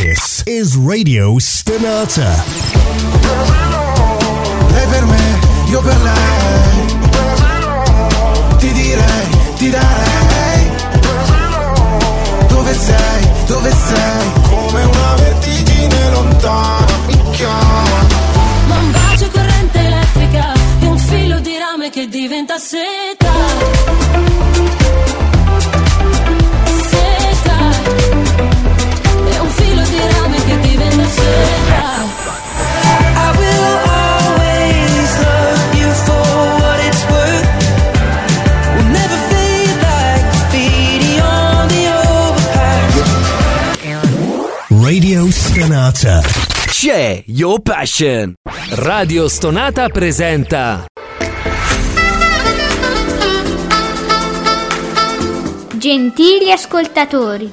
This is Radio Stenata. Lei per me, io per lei. Ti direi, ti darei. Dove sei, dove sei? Come una vertigine lontana mi chiama. Ma un bacio corrente elettrica e un filo di rame che diventa seta. Seta. Stenata. C'è Your Passion. Radio Stonata presenta Gentili ascoltatori,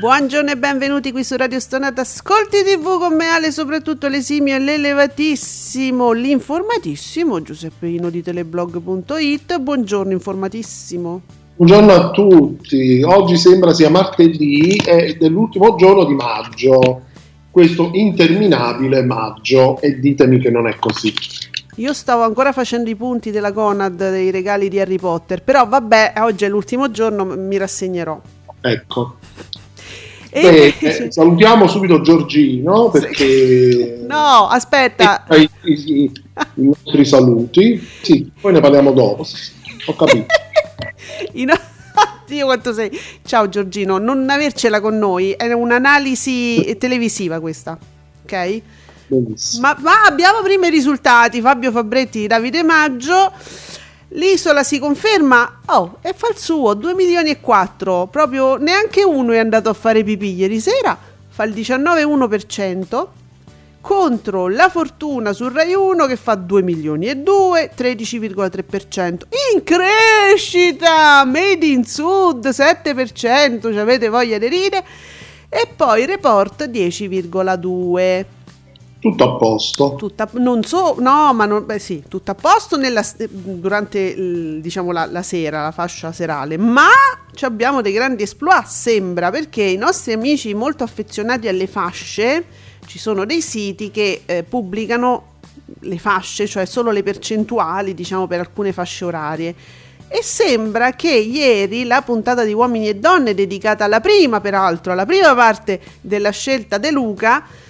Buongiorno e benvenuti qui su Radio Stonata Ascolti TV con me Ale, soprattutto l'esimio e l'elevatissimo, l'informatissimo Giuseppino di teleblog.it. Buongiorno informatissimo. Buongiorno a tutti, oggi sembra sia martedì ed è l'ultimo giorno di maggio, questo interminabile maggio e ditemi che non è così. Io stavo ancora facendo i punti della Conad dei regali di Harry Potter, però vabbè, oggi è l'ultimo giorno, mi rassegnerò. Ecco, Beh, invece- eh, salutiamo subito Giorgino perché No, aspetta, i, i- i nostri saluti, sì, poi ne parliamo dopo, ho capito. In- Dio quanto sei. Ciao Giorgino, non avercela con noi, è un'analisi televisiva questa, ok? Ma, ma abbiamo prima i risultati, Fabio Fabretti, Davide Maggio. L'isola si conferma, oh, e fa il suo, 2 milioni e 4, proprio neanche uno è andato a fare pipì ieri sera, fa il 19,1% contro la fortuna sul Rai 1 che fa 2 milioni e 2, 13,3%. In crescita, Made in Sud 7%, ci avete voglia di ridere. E poi report 10,2. Tutto a posto. Tutta, non so, no, ma non, beh, sì, tutto a posto nella, durante diciamo, la, la sera, la fascia serale, ma abbiamo dei grandi exploit, sembra, perché i nostri amici molto affezionati alle fasce, ci sono dei siti che eh, pubblicano le fasce, cioè solo le percentuali, diciamo, per alcune fasce orarie. E sembra che ieri la puntata di Uomini e Donne, dedicata alla prima, peraltro, alla prima parte della scelta De Luca,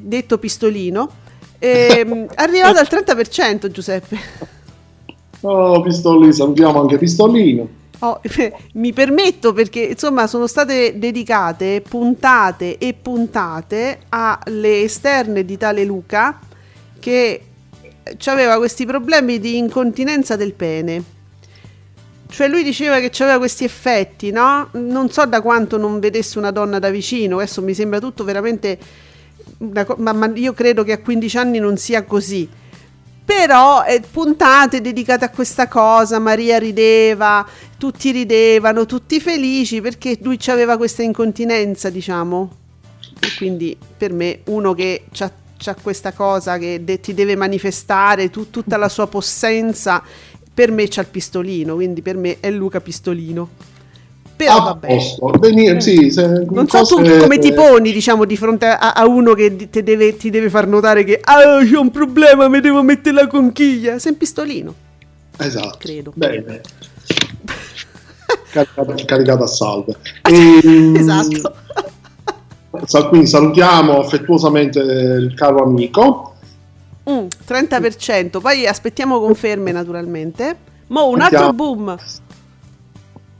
detto pistolino, è arrivata al 30% Giuseppe. Oh, Pistolino, salutiamo anche Pistolino. Oh, mi permetto perché insomma sono state dedicate puntate e puntate alle esterne di tale Luca che aveva questi problemi di incontinenza del pene. Cioè lui diceva che aveva questi effetti, no? Non so da quanto non vedesse una donna da vicino, adesso mi sembra tutto veramente... ma, ma io credo che a 15 anni non sia così. Però eh, puntate dedicate a questa cosa, Maria rideva, tutti ridevano, tutti felici perché lui aveva questa incontinenza, diciamo. E quindi per me uno che ha questa cosa che de- ti deve manifestare tu- tutta la sua possenza, per me c'ha il pistolino, quindi per me è Luca Pistolino. Però a vabbè. posto. Beni- sì, se- Non so tu cose- come ti poni, diciamo, di fronte a, a uno che te deve- ti deve far notare che ah, c'è un problema, mi devo mettere la conchiglia. Sei un pistolino. Esatto. Credo. Bene. Caricata, caricata a salve. Ehm, Esatto. sa- Quindi salutiamo affettuosamente il caro amico. Mm, 30%, poi aspettiamo conferme naturalmente. Mo un altro boom.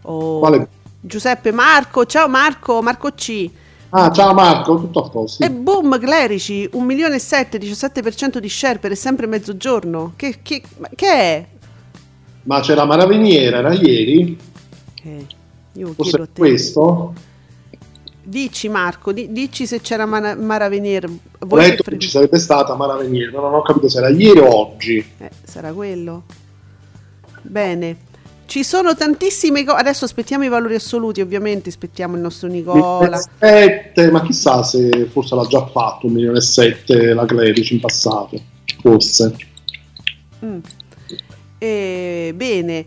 Oh, Quale- Giuseppe Marco, ciao Marco, Marco C. Ah, ciao Marco, tutto a posto. E boom, Clerici, 1 milione e 7, 17% di share per sempre mezzogiorno. Che, che, che è? Ma c'è la maraviniera, era ieri? Eh, io Forse chiedo questo? Dici Marco, di- dici se c'era Mara, Mara Venier. Ho fre- che ci sarebbe stata Mara Venier, ma non ho capito se era ieri o oggi. Eh, sarà quello. Bene. Ci sono tantissime cose. Adesso aspettiamo i valori assoluti, ovviamente. Aspettiamo il nostro Nicola. 1.7, ma chissà se forse l'ha già fatto, 1 milione e 7 la Clerici in passato, forse. Mm. Eh, bene,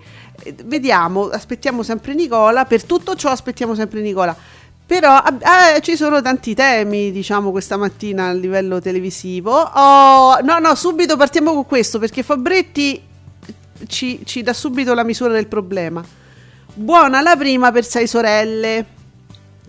vediamo. Aspettiamo sempre Nicola. Per tutto ciò, aspettiamo sempre Nicola. Però eh, ci sono tanti temi, diciamo, questa mattina a livello televisivo. Oh, no, no, subito partiamo con questo perché Fabretti ci, ci dà subito la misura del problema. Buona la prima per sei sorelle,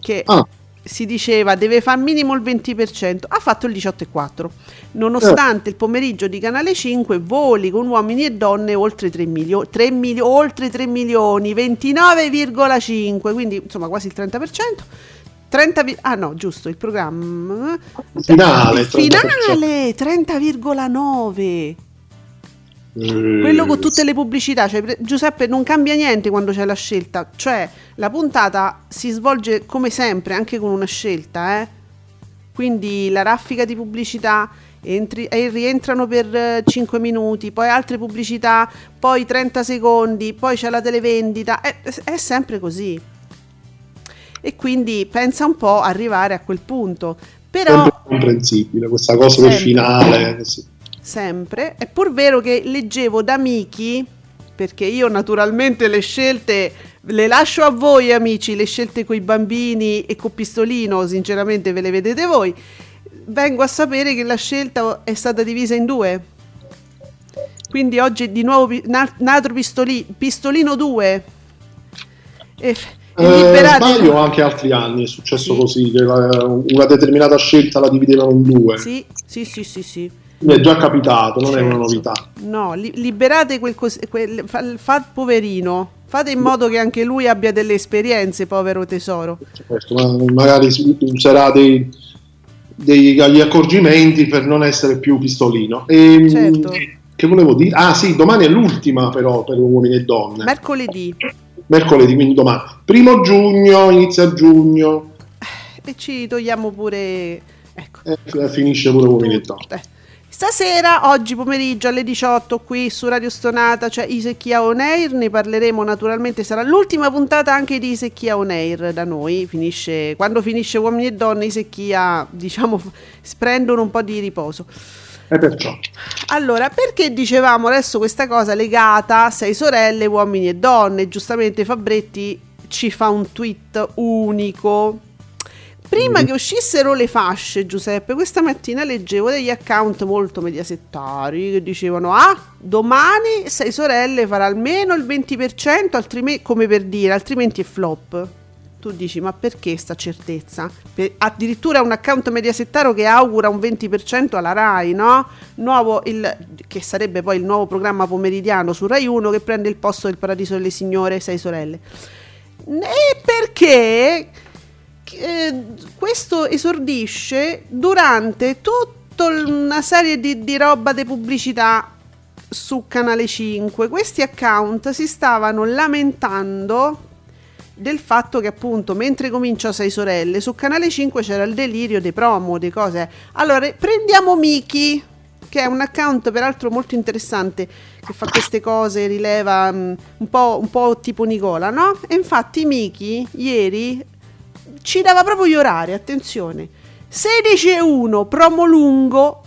che Ah. si diceva deve fare minimo il 20%, ha fatto il 18,4%. Nonostante il pomeriggio di Canale 5 voli con uomini e donne oltre 3, milio- 3 milio- oltre 3 milioni, 29,5, quindi insomma quasi il 30%. 30 vi- ah no, giusto, il programma. Finale, Il finale 30,9. Quello con tutte le pubblicità, cioè, Giuseppe non cambia niente quando c'è la scelta, cioè la puntata si svolge come sempre anche con una scelta, eh? quindi la raffica di pubblicità entri- e rientrano per 5 minuti, poi altre pubblicità, poi 30 secondi, poi c'è la televendita, è, è sempre così. E quindi pensa un po' arrivare a quel punto, però Sempre comprensibile questa cosa del Sempre. finale. così. Sempre. È pur vero che leggevo da Miki, perché io naturalmente le scelte le lascio a voi amici, le scelte coi bambini e con pistolino, sinceramente ve le vedete voi. Vengo a sapere che la scelta è stata divisa in due. Quindi oggi di nuovo pi- na- nato pistoli- pistolino 2. E, Eh, sbaglio anche altri anni è successo Sì. così, che la- una determinata scelta la dividevano in due. Sì, sì, sì, sì, sì. Mi è già capitato, non è una Certo. novità. No, li- liberate quel, cos- quel fa, fa- poverino. Fate in modo che anche lui abbia delle esperienze, povero tesoro. Certo, ma magari userà dei, degli accorgimenti per non essere più pistolino. E, Certo. Che volevo dire? Ah sì, domani è l'ultima però per uomini e donne. Mercoledì. Mercoledì, quindi domani. Primo giugno, inizia giugno, E ci togliamo pure... Ecco. e finisce pure uomini e donne. Eh. Stasera, oggi pomeriggio alle 18 qui su Radio Stonata c'è Isecchia On Air, ne parleremo naturalmente, sarà l'ultima puntata anche di Isecchia On Air da noi, finisce, quando finisce Uomini e Donne Isecchia diciamo prendono un po' di riposo. E perciò. Allora, perché dicevamo adesso questa cosa legata a sei sorelle, uomini e donne? Giustamente Fabretti ci fa un tweet unico. Prima che uscissero le fasce, Giuseppe, questa mattina leggevo degli account molto mediasettari che dicevano: Ah, domani sei sorelle farà almeno il 20%, altrimenti, come per dire, altrimenti è flop. Tu dici, ma perché sta certezza? Per- addirittura un account mediasettaro che augura un 20% alla RAI, no? Nuovo il, che sarebbe poi il nuovo programma pomeridiano su Rai 1 che prende il posto del Paradiso delle Signore, Sei Sorelle. E perché eh, questo esordisce durante tutta una serie di, di roba di pubblicità su Canale 5. Questi account si stavano lamentando del fatto che appunto mentre comincia Sei Sorelle su Canale 5 c'era il delirio dei promo, di cose. Allora prendiamo Miki che è un account peraltro molto interessante che fa queste cose, rileva mm, un, po', un po' tipo Nicola, no? E infatti Miki ieri ci dava proprio gli orari, attenzione. 16 e 1 promo lungo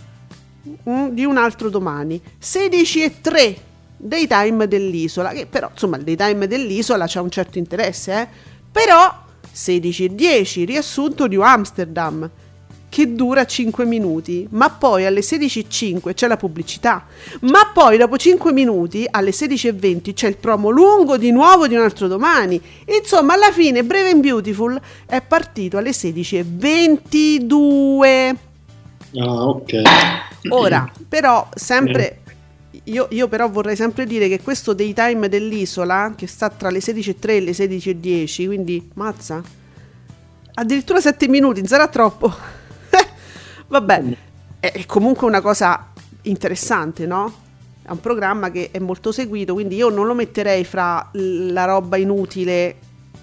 mm, di un altro domani. 16 e 3 daytime dell'isola, che però insomma il daytime dell'isola c'ha un certo interesse, eh? Però 16 e 10 riassunto New Amsterdam che dura 5 minuti, ma poi alle 16.05 c'è la pubblicità, ma poi dopo 5 minuti alle 16.20 c'è il promo lungo di nuovo di un altro domani. Insomma, alla fine Brave and Beautiful è partito alle 16.22. Ah, ok. Ora, però, sempre. Io, io però vorrei sempre dire che questo daytime dell'isola, che sta tra le 16.03 e le 16.10, quindi mazza, addirittura 7 minuti, non sarà troppo. Vabbè, è, è comunque una cosa interessante, no? È un programma che è molto seguito, quindi io non lo metterei fra la roba inutile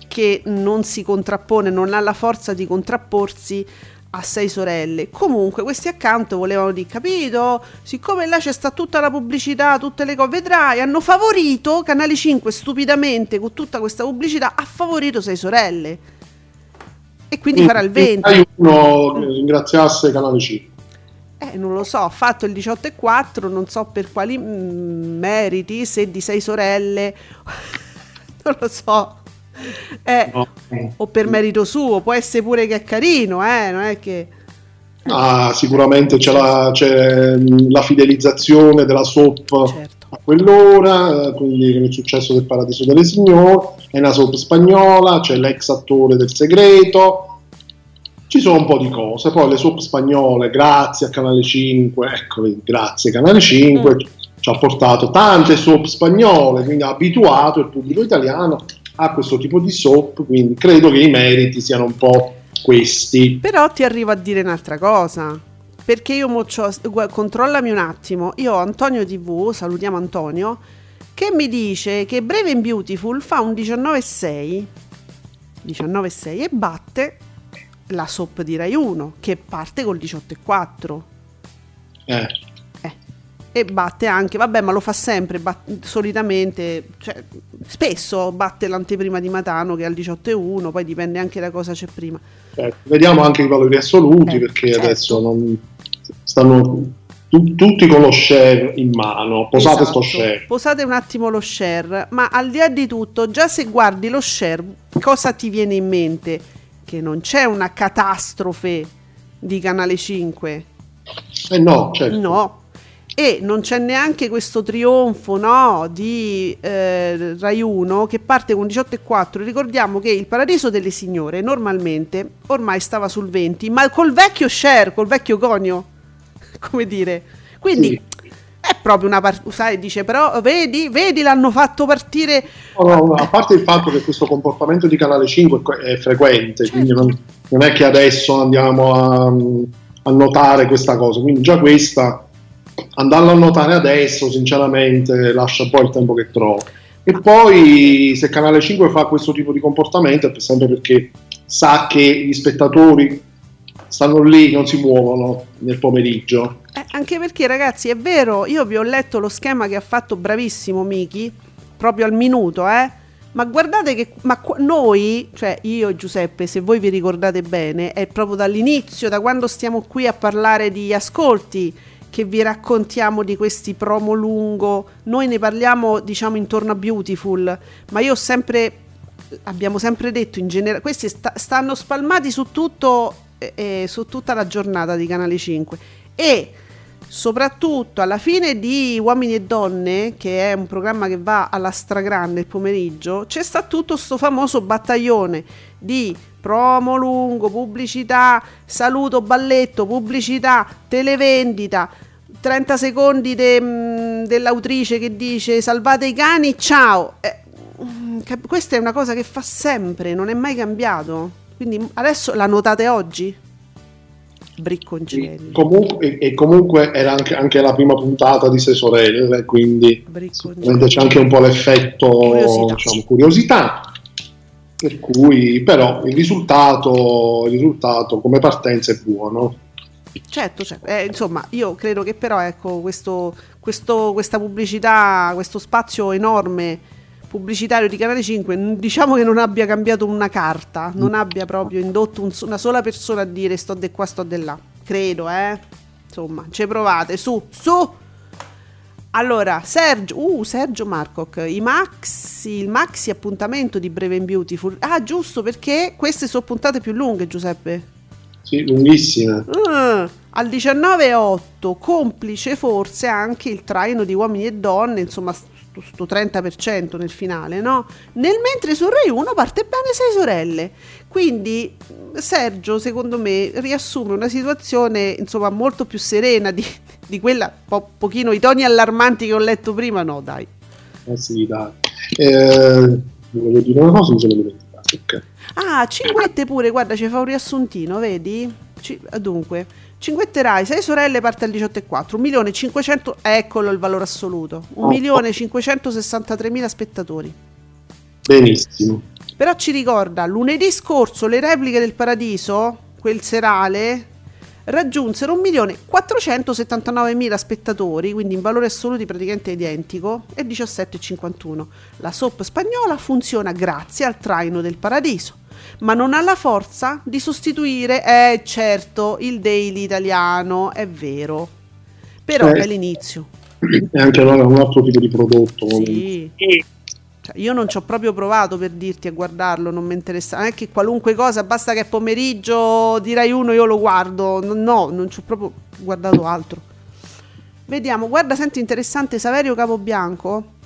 che non si contrappone, non ha la forza di contrapporsi a sei sorelle. Comunque questi account volevano di capito, siccome là c'è sta tutta la pubblicità, tutte le cose, vedrai, hanno favorito Canale 5 stupidamente con tutta questa pubblicità, ha favorito sei sorelle. E quindi farà il 20. Rai uno ringraziasse Canale 5. Eh, non lo so, ha fatto il 18 e 4, non so per quali mm, meriti, se di sei sorelle, non lo so. Eh, No. o per merito suo, può essere pure che è carino, eh, non è che... Ah, sicuramente c'è, la, c'è, mh, la fidelizzazione della soap Certo. A quell'ora, quindi con il successo del Paradiso delle Signore, è una soap spagnola, c'è l'ex attore del segreto, ci sono un po' di cose. Poi le soap spagnole, grazie a Canale 5, ecco, vedi, grazie Canale 5, ci ha portato tante soap spagnole, quindi ha abituato il pubblico italiano a questo tipo di soap, quindi credo che i meriti siano un po' questi. Però ti arrivo a dire un'altra cosa. Perché io mo c'ho- gu- controllami un attimo. Io ho Antonio TV, salutiamo Antonio, che mi dice che Brave and Beautiful fa un 19,6 19,6 e batte la soap di Rai 1 che parte col 18,4 Eh. eh. e batte anche, vabbè, ma lo fa sempre, bat- solitamente, cioè, spesso batte l'anteprima di Matano che è al 18,1, poi dipende anche da cosa c'è prima. Certo, Vediamo anche i valori assoluti Eh, perché certo. adesso non stanno tu- tutti con lo share in mano. Posate Esatto. sto share. Posate un attimo lo share, ma al di là di tutto, già se guardi lo share, cosa ti viene in mente? Che non c'è una catastrofe di Canale 5. Eh no, certo. No. E non c'è neanche questo trionfo no, di eh, Rai 1 che parte con 18,4. Ricordiamo che il Paradiso delle Signore normalmente ormai stava sul 20, ma col vecchio share, col vecchio conio, come dire. Quindi Sì. è proprio una partita, sai, dice però vedi, vedi l'hanno fatto partire No, no, no, a parte il fatto che questo comportamento di Canale 5 è frequente, Certo. quindi non, non è che adesso andiamo a, a notare questa cosa, quindi già questa, andarla a notare adesso, sinceramente, lascia poi il tempo che trova. E poi se Canale 5 fa questo tipo di comportamento è sempre perché sa che gli spettatori stanno lì, non si muovono nel pomeriggio. Eh, anche perché ragazzi è vero, io vi ho letto lo schema che ha fatto bravissimo Miki, proprio al minuto, eh. Ma guardate che ma noi, cioè io e Giuseppe, se voi vi ricordate bene, è proprio dall'inizio, da quando stiamo qui a parlare di ascolti, che vi raccontiamo di questi promo lungo. Noi ne parliamo, diciamo, intorno a Beautiful, ma io ho sempre abbiamo sempre detto in generale, questi sta- stanno spalmati su tutto eh, su tutta la giornata di Canale 5 e soprattutto alla fine di Uomini e Donne, che è un programma che va alla stragrande il pomeriggio, c'è sta tutto sto famoso battaglione di promo lungo, pubblicità, saluto, balletto, pubblicità, televendita, 30 secondi de- mh, dell'autrice che dice salvate i cani, ciao. Eh, mm, questa è una cosa che fa sempre, non è mai cambiato. Quindi adesso la notate oggi? Bricconcelli. Comunque, e, e comunque era anche, anche la prima puntata di Sei Sorelle, quindi c'è anche un po' l'effetto Curiosità. diciamo, curiosità per cui però il risultato, il risultato come partenza è buono Certo, certo. Eh, insomma, io credo che però ecco, questo, questo- questa pubblicità, questo spazio enorme pubblicitario di Canale 5, n- diciamo che non abbia cambiato una carta, non abbia proprio indotto un una sola persona a dire sto di qua, sto di là. Credo, eh. Insomma, ci provate, su, su. Allora, Sergio, uh, Sergio Marcoc, i maxi, il maxi appuntamento di Brave and Beautiful. Ah, giusto, perché queste sono puntate più lunghe, Giuseppe. sì, lunghissime Ah, al 19,8 complice forse anche il traino di uomini e donne, insomma sto, sto 30% nel finale, no? Nel mentre su Rai 1 parte bene sei sorelle. Quindi Sergio, secondo me, riassume una situazione insomma molto più serena di, di quella, po- pochino i toni allarmanti che ho letto prima, no dai. eh sì, dai. Eh, volevo dire una cosa mi sono dimenticato ok. Ah, Cinguette pure, guarda, ci fa un riassuntino, vedi? Ci- dunque, Cinguette Rai, 6 sorelle parte al 18,4, 1 milione 500, eccolo il valore assoluto, 1 Oh. milione 563 mila spettatori. benissimo Però ci ricorda, lunedì scorso le repliche del Paradiso, quel serale, raggiunsero 1.479.000 spettatori, quindi in valore assoluti praticamente identico, e 17,51. La soap spagnola funziona grazie al traino del Paradiso, ma non ha la forza di sostituire, eh certo, il daily italiano, è vero. Però Eh. è l'inizio. È anche allora un altro tipo di prodotto. Sì. Cioè, io non ci ho proprio provato per dirti a guardarlo, non mi interessa. Non è che qualunque cosa, basta che è pomeriggio, dirai uno, io lo guardo. No, No, non ci ho proprio guardato altro. Vediamo, guarda, senti interessante Saverio Capobianco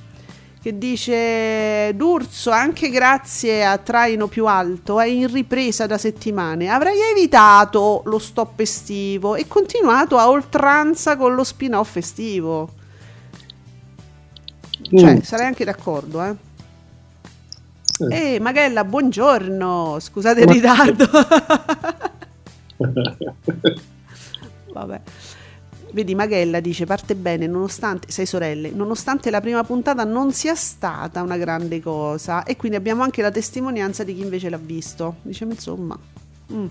che dice D'Urso, anche grazie a Traino più alto, è in ripresa da settimane. Avrei evitato lo stop estivo e continuato a oltranza con lo spin-off estivo. Cioè, Mm. sarei anche d'accordo, eh. Eh. Magella, buongiorno. Scusate il ritardo. Vabbè. Vedi, Magella dice: parte bene, nonostante sei sorelle, nonostante la prima puntata non sia stata una grande cosa. E quindi abbiamo anche la testimonianza di chi invece l'ha visto. Dice, insomma. mm.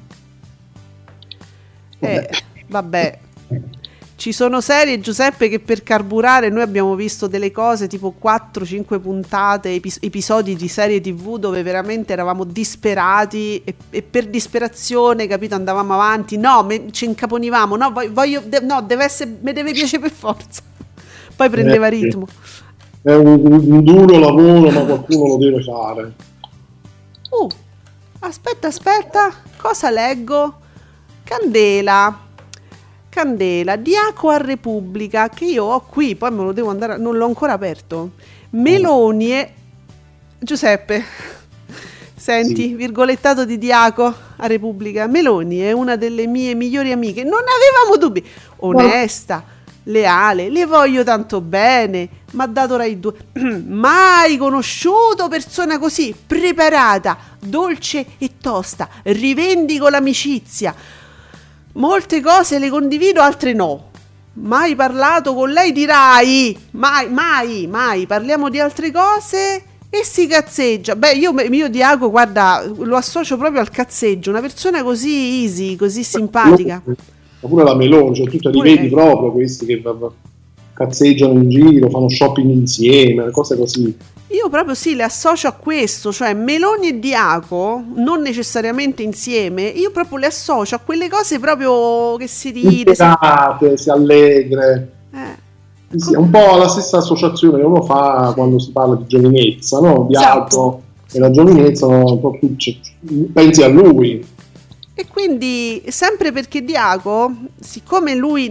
Eh, vabbè. Ci sono serie, Giuseppe, che per carburare noi abbiamo visto delle cose tipo 4-5 puntate, epis- episodi di serie tv dove veramente eravamo disperati e, e per disperazione, capito, andavamo avanti. No, me- ci incaponivamo, no, voglio, de- no, deve essere, mi deve piacere per forza. Poi prendeva Eh, ritmo. È un, un duro lavoro, ma qualcuno lo deve fare. Uh, aspetta, aspetta, cosa leggo? Candela. Candela, Diaco a Repubblica, che io ho qui, poi me lo devo andare, a- non l'ho ancora aperto. Meloni e... Giuseppe, senti, Sì. virgolettato di Diaco a Repubblica. Meloni è una delle mie migliori amiche, non avevamo dubbi. Onesta, leale, le voglio tanto bene, ma dato Rai 2. Mai conosciuto persona così, preparata, dolce e tosta. Rivendico l'amicizia. Molte cose le condivido, altre no. Mai parlato con lei di Rai. Mai, mai, mai. Parliamo di altre cose e si cazzeggia. Beh, io, io Diaco, guarda, lo associo proprio al cazzeggio. Una persona così easy, così simpatica. Ma pure la Meloni, cioè tu li vedi proprio questi che cazzeggiano in giro, fanno shopping insieme, cose così. Io proprio sì, le associo a questo, cioè Meloni e Diaco, non necessariamente insieme, io proprio le associo a quelle cose proprio che si ride. si- si allegre. eh. Sì, è un po' la stessa associazione che uno fa quando si parla di giovinezza, no? Di Esatto. e la giovinezza? Un po' più- pensi a lui. E quindi, sempre perché Diaco, siccome lui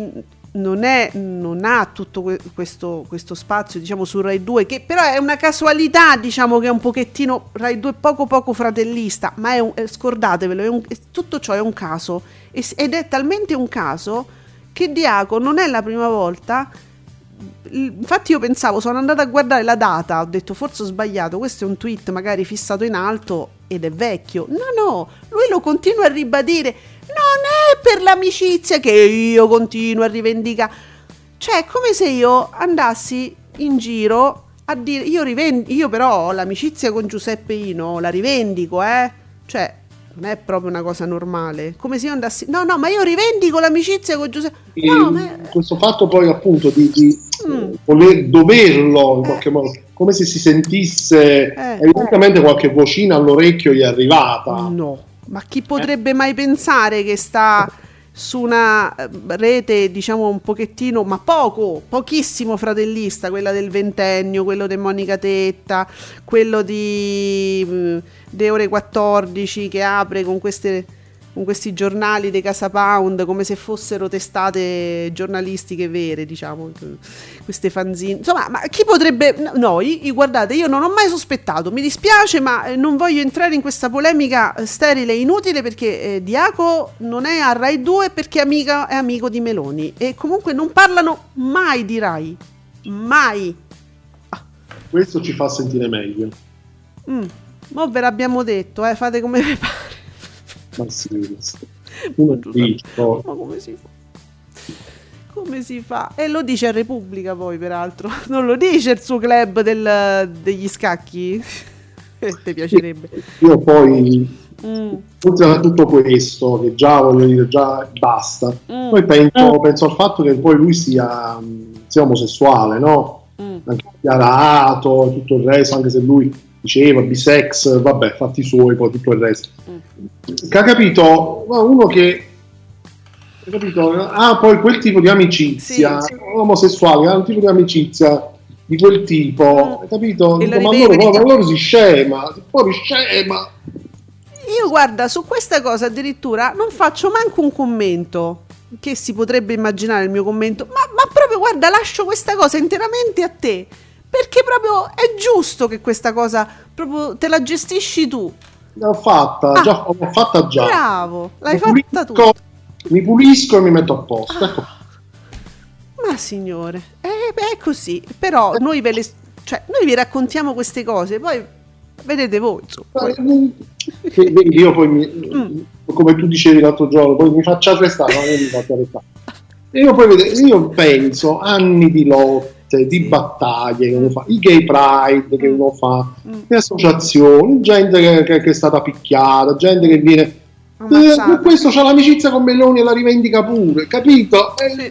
non, è, non ha tutto que- questo, questo spazio, diciamo, su Rai 2, che però è una casualità, diciamo, che è un pochettino Rai 2 poco poco fratellista, ma è un, eh, scordatevelo, è un- tutto ciò è un caso. Ed è talmente un caso che Diaco non è la prima volta Infatti io pensavo, sono andata a guardare la data, ho detto forse ho sbagliato, questo è un tweet magari fissato in alto ed è vecchio. No, no, lui lo continua a ribadire, non è per l'amicizia che io continuo a rivendicare. Cioè, è come se io andassi in giro a dire, io, riven- io però l'amicizia con Giuseppe Ino, la rivendico, eh. Cioè, non è proprio una cosa normale. Come se io andassi, no, no, ma io rivendico l'amicizia con Giuseppe... E No, ma... questo fatto poi appunto di, di, Mm. eh, voler doverlo in qualche modo, come se si sentisse Eh. evidentemente qualche vocina all'orecchio gli è arrivata. No, ma chi potrebbe mai pensare che sta su una eh, rete, diciamo un pochettino, ma poco, pochissimo fratellista, quella del ventennio, quello di Monica Tetta, quello di mm, De Ore 14 che apre con queste con questi giornali di Casa Pound come se fossero testate giornalistiche vere, diciamo, queste fanzine. Insomma, ma chi potrebbe... no, Noi, guardate, io non ho mai sospettato, mi dispiace, ma eh, non voglio entrare in questa polemica sterile e inutile perché eh, Diaco non è a Rai 2 perché è, amica- è amico di Meloni e comunque non parlano mai di Rai, mai. Questo ci fa sentire meglio. Mm. Mo ve l'abbiamo detto, eh, fate come vi pare. Ma sì. Uno dice, poi, Ma come si fa? Come si fa? E lo dice a Repubblica poi, peraltro. Non lo dice il suo club del- degli scacchi. Ti piacerebbe. Io poi, Mm. oltre a tutto questo, che già voglio dire, già basta, Mm. poi penso, penso al fatto che poi lui sia, sia omosessuale, no? Mm. Anche dichiarato, e tutto il resto, anche se lui diceva bisex, vabbè, fatti suoi, poi tutto il resto. Che ha capito, ma uno che ha capito, ha poi quel tipo di amicizia, Sì, sì. omosessuale, ha un tipo di amicizia di quel tipo, capito? Mm. Lo Dico, ma dice- ma allora si scema, poi scema. Io guarda, su questa cosa addirittura non faccio manco un commento. Che si potrebbe immaginare il mio commento, ma, ma proprio guarda, lascio questa cosa interamente a te. Perché proprio è giusto che questa cosa proprio te la gestisci tu. L'ho fatta, Ah. già, l'ho fatta già. Bravo, l'hai Mi fatta tu. pulisco- Mi pulisco e mi metto a posto. Ecco. Ma signore, eh, beh, è così. Però noi ve le, cioè, noi vi raccontiamo queste cose, poi vedete voi. Poi- vedi, io poi mi, Mm. come tu dicevi l'altro giorno, poi mi faccio arrestare, io mi faccio arrestare. Io poi vedo- io penso anni di lotte, di battaglie che uno fa, i gay pride che uno fa, Mm. le associazioni, gente che, che- che è stata picchiata, gente che viene. Ammazzata. Eh, questo c'ha l'amicizia con Meloni e la rivendica pure, capito? Eh,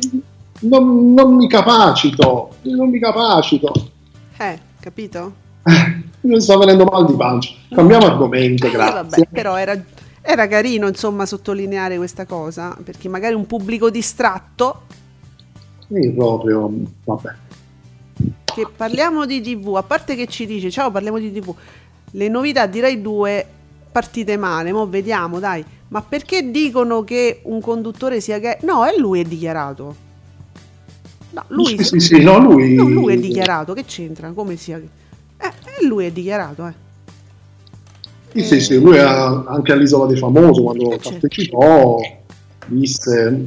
non, non mi capacito, non mi capacito. Eh, capito? Mi sta venendo mal di pancia. Cambiamo argomento, Eh, grazie. vabbè, però era, era carino insomma sottolineare questa cosa, perché magari un pubblico distratto Io proprio, vabbè. Che parliamo di TV, a parte che ci dice ciao parliamo di TV, le novità di Rai 2 partite male, mo vediamo dai, ma perché dicono che un conduttore sia gay? No, è lui è dichiarato. No, lui, Sì, sì, sì, no, lui... no, lui è dichiarato, che c'entra? Come sia? Eh, eh, lui è dichiarato, eh. Sì, sì, sì, lui ha- anche all'Isola dei Famosi, quando Eh, certo. partecipò, disse,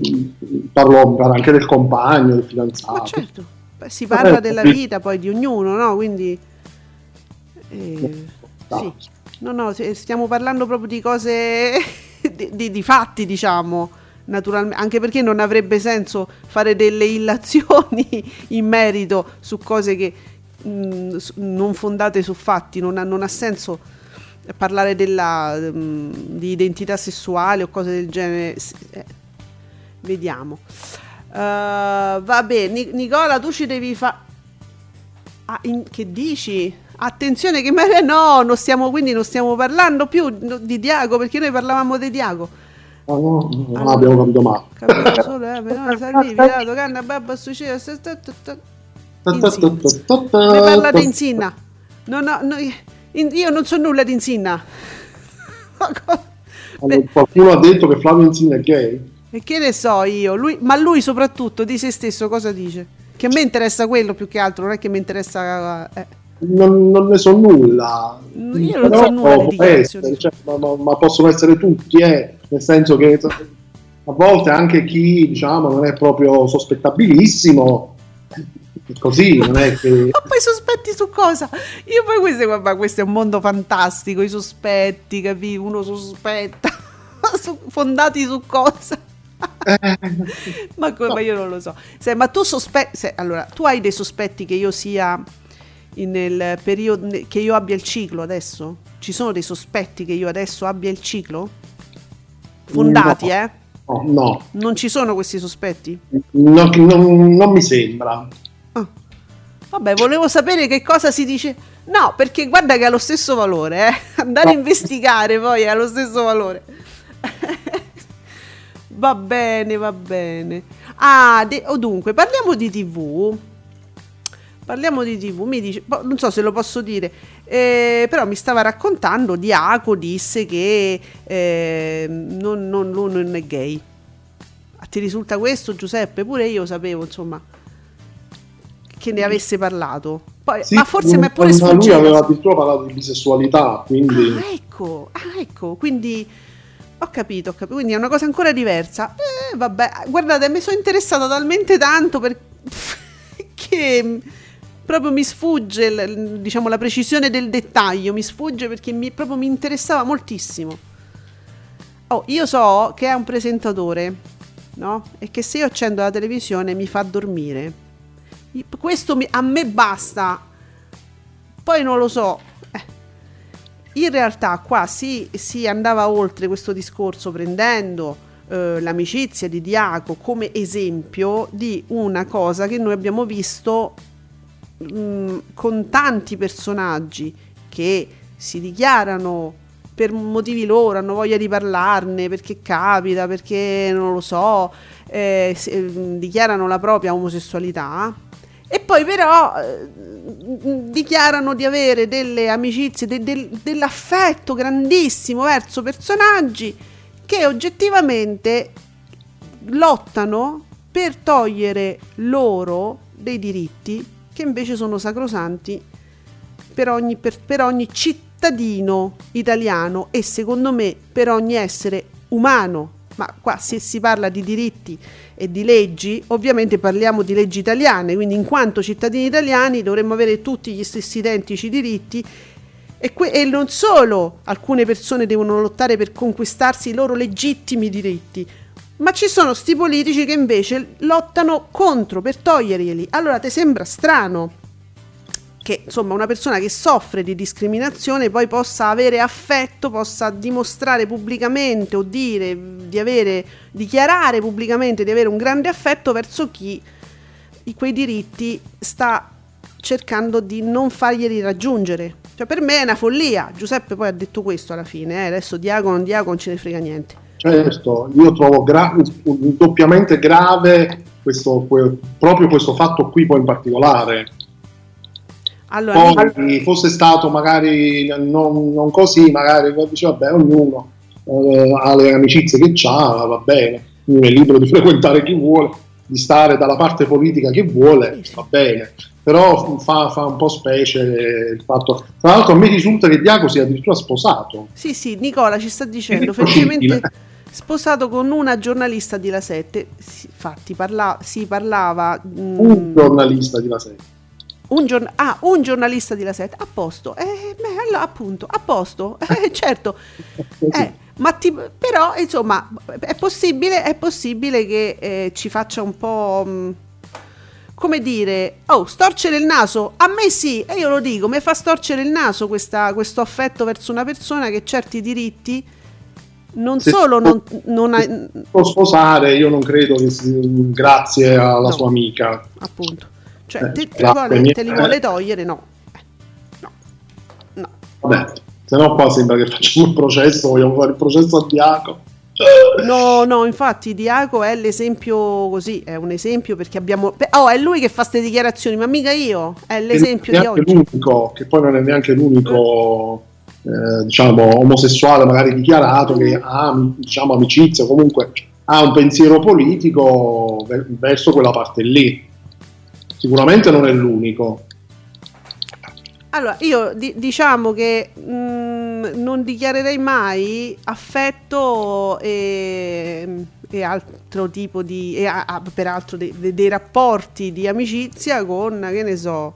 parlò anche del compagno, del fidanzato. Ma certo, si parla Eh, della vita poi di ognuno, no? Quindi... eh, sì. No, no, stiamo parlando proprio di cose, di, di- di fatti, diciamo, naturalmente, anche perché non avrebbe senso fare delle illazioni in merito su cose che mh, su- non fondate su fatti, non ha, non ha senso parlare della, mh, di identità sessuale o cose del genere. Eh, vediamo. Uh, va bene, Ni- Nicola, tu ci devi fare. che dici? Attenzione che me- no, non stiamo, quindi non stiamo parlando più no, di Diago perché noi parlavamo di Diago. Ah, no, no, abbiamo capito male. Capito solo, eh, però Salvivi, dato canna, babba, suicida, sta- sta- sta- sta- Insinna. Ne parla di Insinna. No, no, no, in- io non so nulla di Insinna. Allora, qualcuno ha detto che Flavio Insigne è gay? E che ne so io, lui, ma lui soprattutto di se stesso cosa dice? Che a me interessa quello più che altro, non è che mi interessa... eh. Non, non ne so nulla. Io non Però so nulla di essere, cioè, ma, ma- ma possono essere tutti, eh, nel senso che a volte anche chi diciamo non è proprio sospettabilissimo, così, non è che... Ma poi sospetti su cosa? Io poi questo, guarda, questo è un mondo fantastico, i sospetti, capi? Uno sospetta, fondati su cosa? ma, come, ma io non lo so. Se, ma tu sospetti, allora, tu hai dei sospetti che io sia nel periodo, che io abbia il ciclo adesso? Ci sono dei sospetti che io adesso abbia il ciclo? Fondati, No. eh? No, no, Non ci sono questi sospetti? no, non, non mi sembra. Vabbè, volevo sapere che cosa si dice. No, perché guarda che ha lo stesso valore, eh. Andare a No. investigare poi ha lo stesso valore. va bene, va bene. Ah, de- o dunque, parliamo di TV. Parliamo di TV, mi dice, non so se lo posso dire, eh, però mi stava raccontando, Diaco disse che eh, non, non, lui non è gay. A ti risulta questo Giuseppe? Pure io sapevo, insomma, che ne avesse parlato. Poi, Sì, ma forse mi è pure ma sfuggito. Lui aveva addirittura parlato di bisessualità, quindi... Ah, ecco, ah, ecco, quindi ho capito, ho capito, quindi è una cosa ancora diversa. Eh, vabbè, guardate, mi sono interessata talmente tanto per... che proprio mi sfugge, diciamo, la precisione del dettaglio, mi sfugge perché mi, proprio mi interessava moltissimo. Oh, io so che è un presentatore, no? E che se io accendo la televisione mi fa dormire. Questo mi- a me basta. Poi non lo so. In realtà qua si, si andava oltre questo discorso prendendo eh, l'amicizia di Diaco come esempio di una cosa che noi abbiamo visto mh, con tanti personaggi che si dichiarano per motivi loro, hanno voglia di parlarne, perché capita, perché non lo so, eh, si- eh, dichiarano la propria omosessualità e poi però eh, dichiarano di avere delle amicizie, de- del- dell'affetto grandissimo verso personaggi che oggettivamente lottano per togliere loro dei diritti che invece sono sacrosanti per ogni, per- per ogni cittadino italiano e secondo me per ogni essere umano. Ma qua se si parla di diritti e di leggi, ovviamente parliamo di leggi italiane, quindi in quanto cittadini italiani dovremmo avere tutti gli stessi identici diritti e, que- e non solo alcune persone devono lottare per conquistarsi i loro legittimi diritti, ma ci sono sti politici che invece lottano contro per toglierglieli. Allora ti sembra strano che insomma una persona che soffre di discriminazione poi possa avere affetto, possa dimostrare pubblicamente o dire di avere, dichiarare pubblicamente di avere un grande affetto verso chi i- quei diritti sta cercando di non farglieli raggiungere. Cioè per me è una follia. Giuseppe poi ha detto questo alla fine, eh, adesso non diacono non ce ne frega niente. Certo, io trovo gra- doppiamente grave questo, que- proprio questo fatto qui poi in particolare. Allora, Poi fosse stato magari non, non così, magari dice vabbè ognuno eh, ha le amicizie che ha, va bene, ognuno è libero di frequentare chi vuole, di stare dalla parte politica che vuole, va bene. Però fa, fa un po' specie il fatto. Tra l'altro a me risulta che Diaco sia addirittura sposato. Sì, sì, Nicola ci sta dicendo, felicemente sposato con una giornalista di La 7. Sì, Infatti, parla- si parlava... mm, Un giornalista di La Sette. Un, giorn- ah, un giornalista di La 7, a posto. Eh, beh, allora, appunto, a posto. Eh, certo. Eh, ma ti- però, insomma, è possibile, è possibile che eh, ci faccia un po'... mm, come dire, oh, storcere il naso, a me sì, e io lo dico, mi fa storcere il naso questa- questo affetto verso una persona che certi diritti non Se- solo non, non ha, Può sposare, io non credo che grazie alla No. sua amica. appunto, cioè Eh, te, te vuole- te li vuole togliere, no. Eh, no, no. Vabbè, se no qua sembra che facciamo il processo, vogliamo fare il processo a Diaco. No, no, infatti Diaco è l'esempio così, è un esempio perché abbiamo... Oh, è lui che fa queste dichiarazioni, ma mica io, è l'esempio di neanche oggi. l'unico, che poi non è neanche l'unico eh, diciamo omosessuale magari dichiarato che ha diciamo amicizia, comunque ha un pensiero politico ver- verso quella parte lì. Sicuramente non è l'unico. Allora, io di- diciamo che mm, non dichiarerei mai affetto e, e altro tipo di... E a- a- peraltro de- de- dei rapporti di amicizia con, che ne so,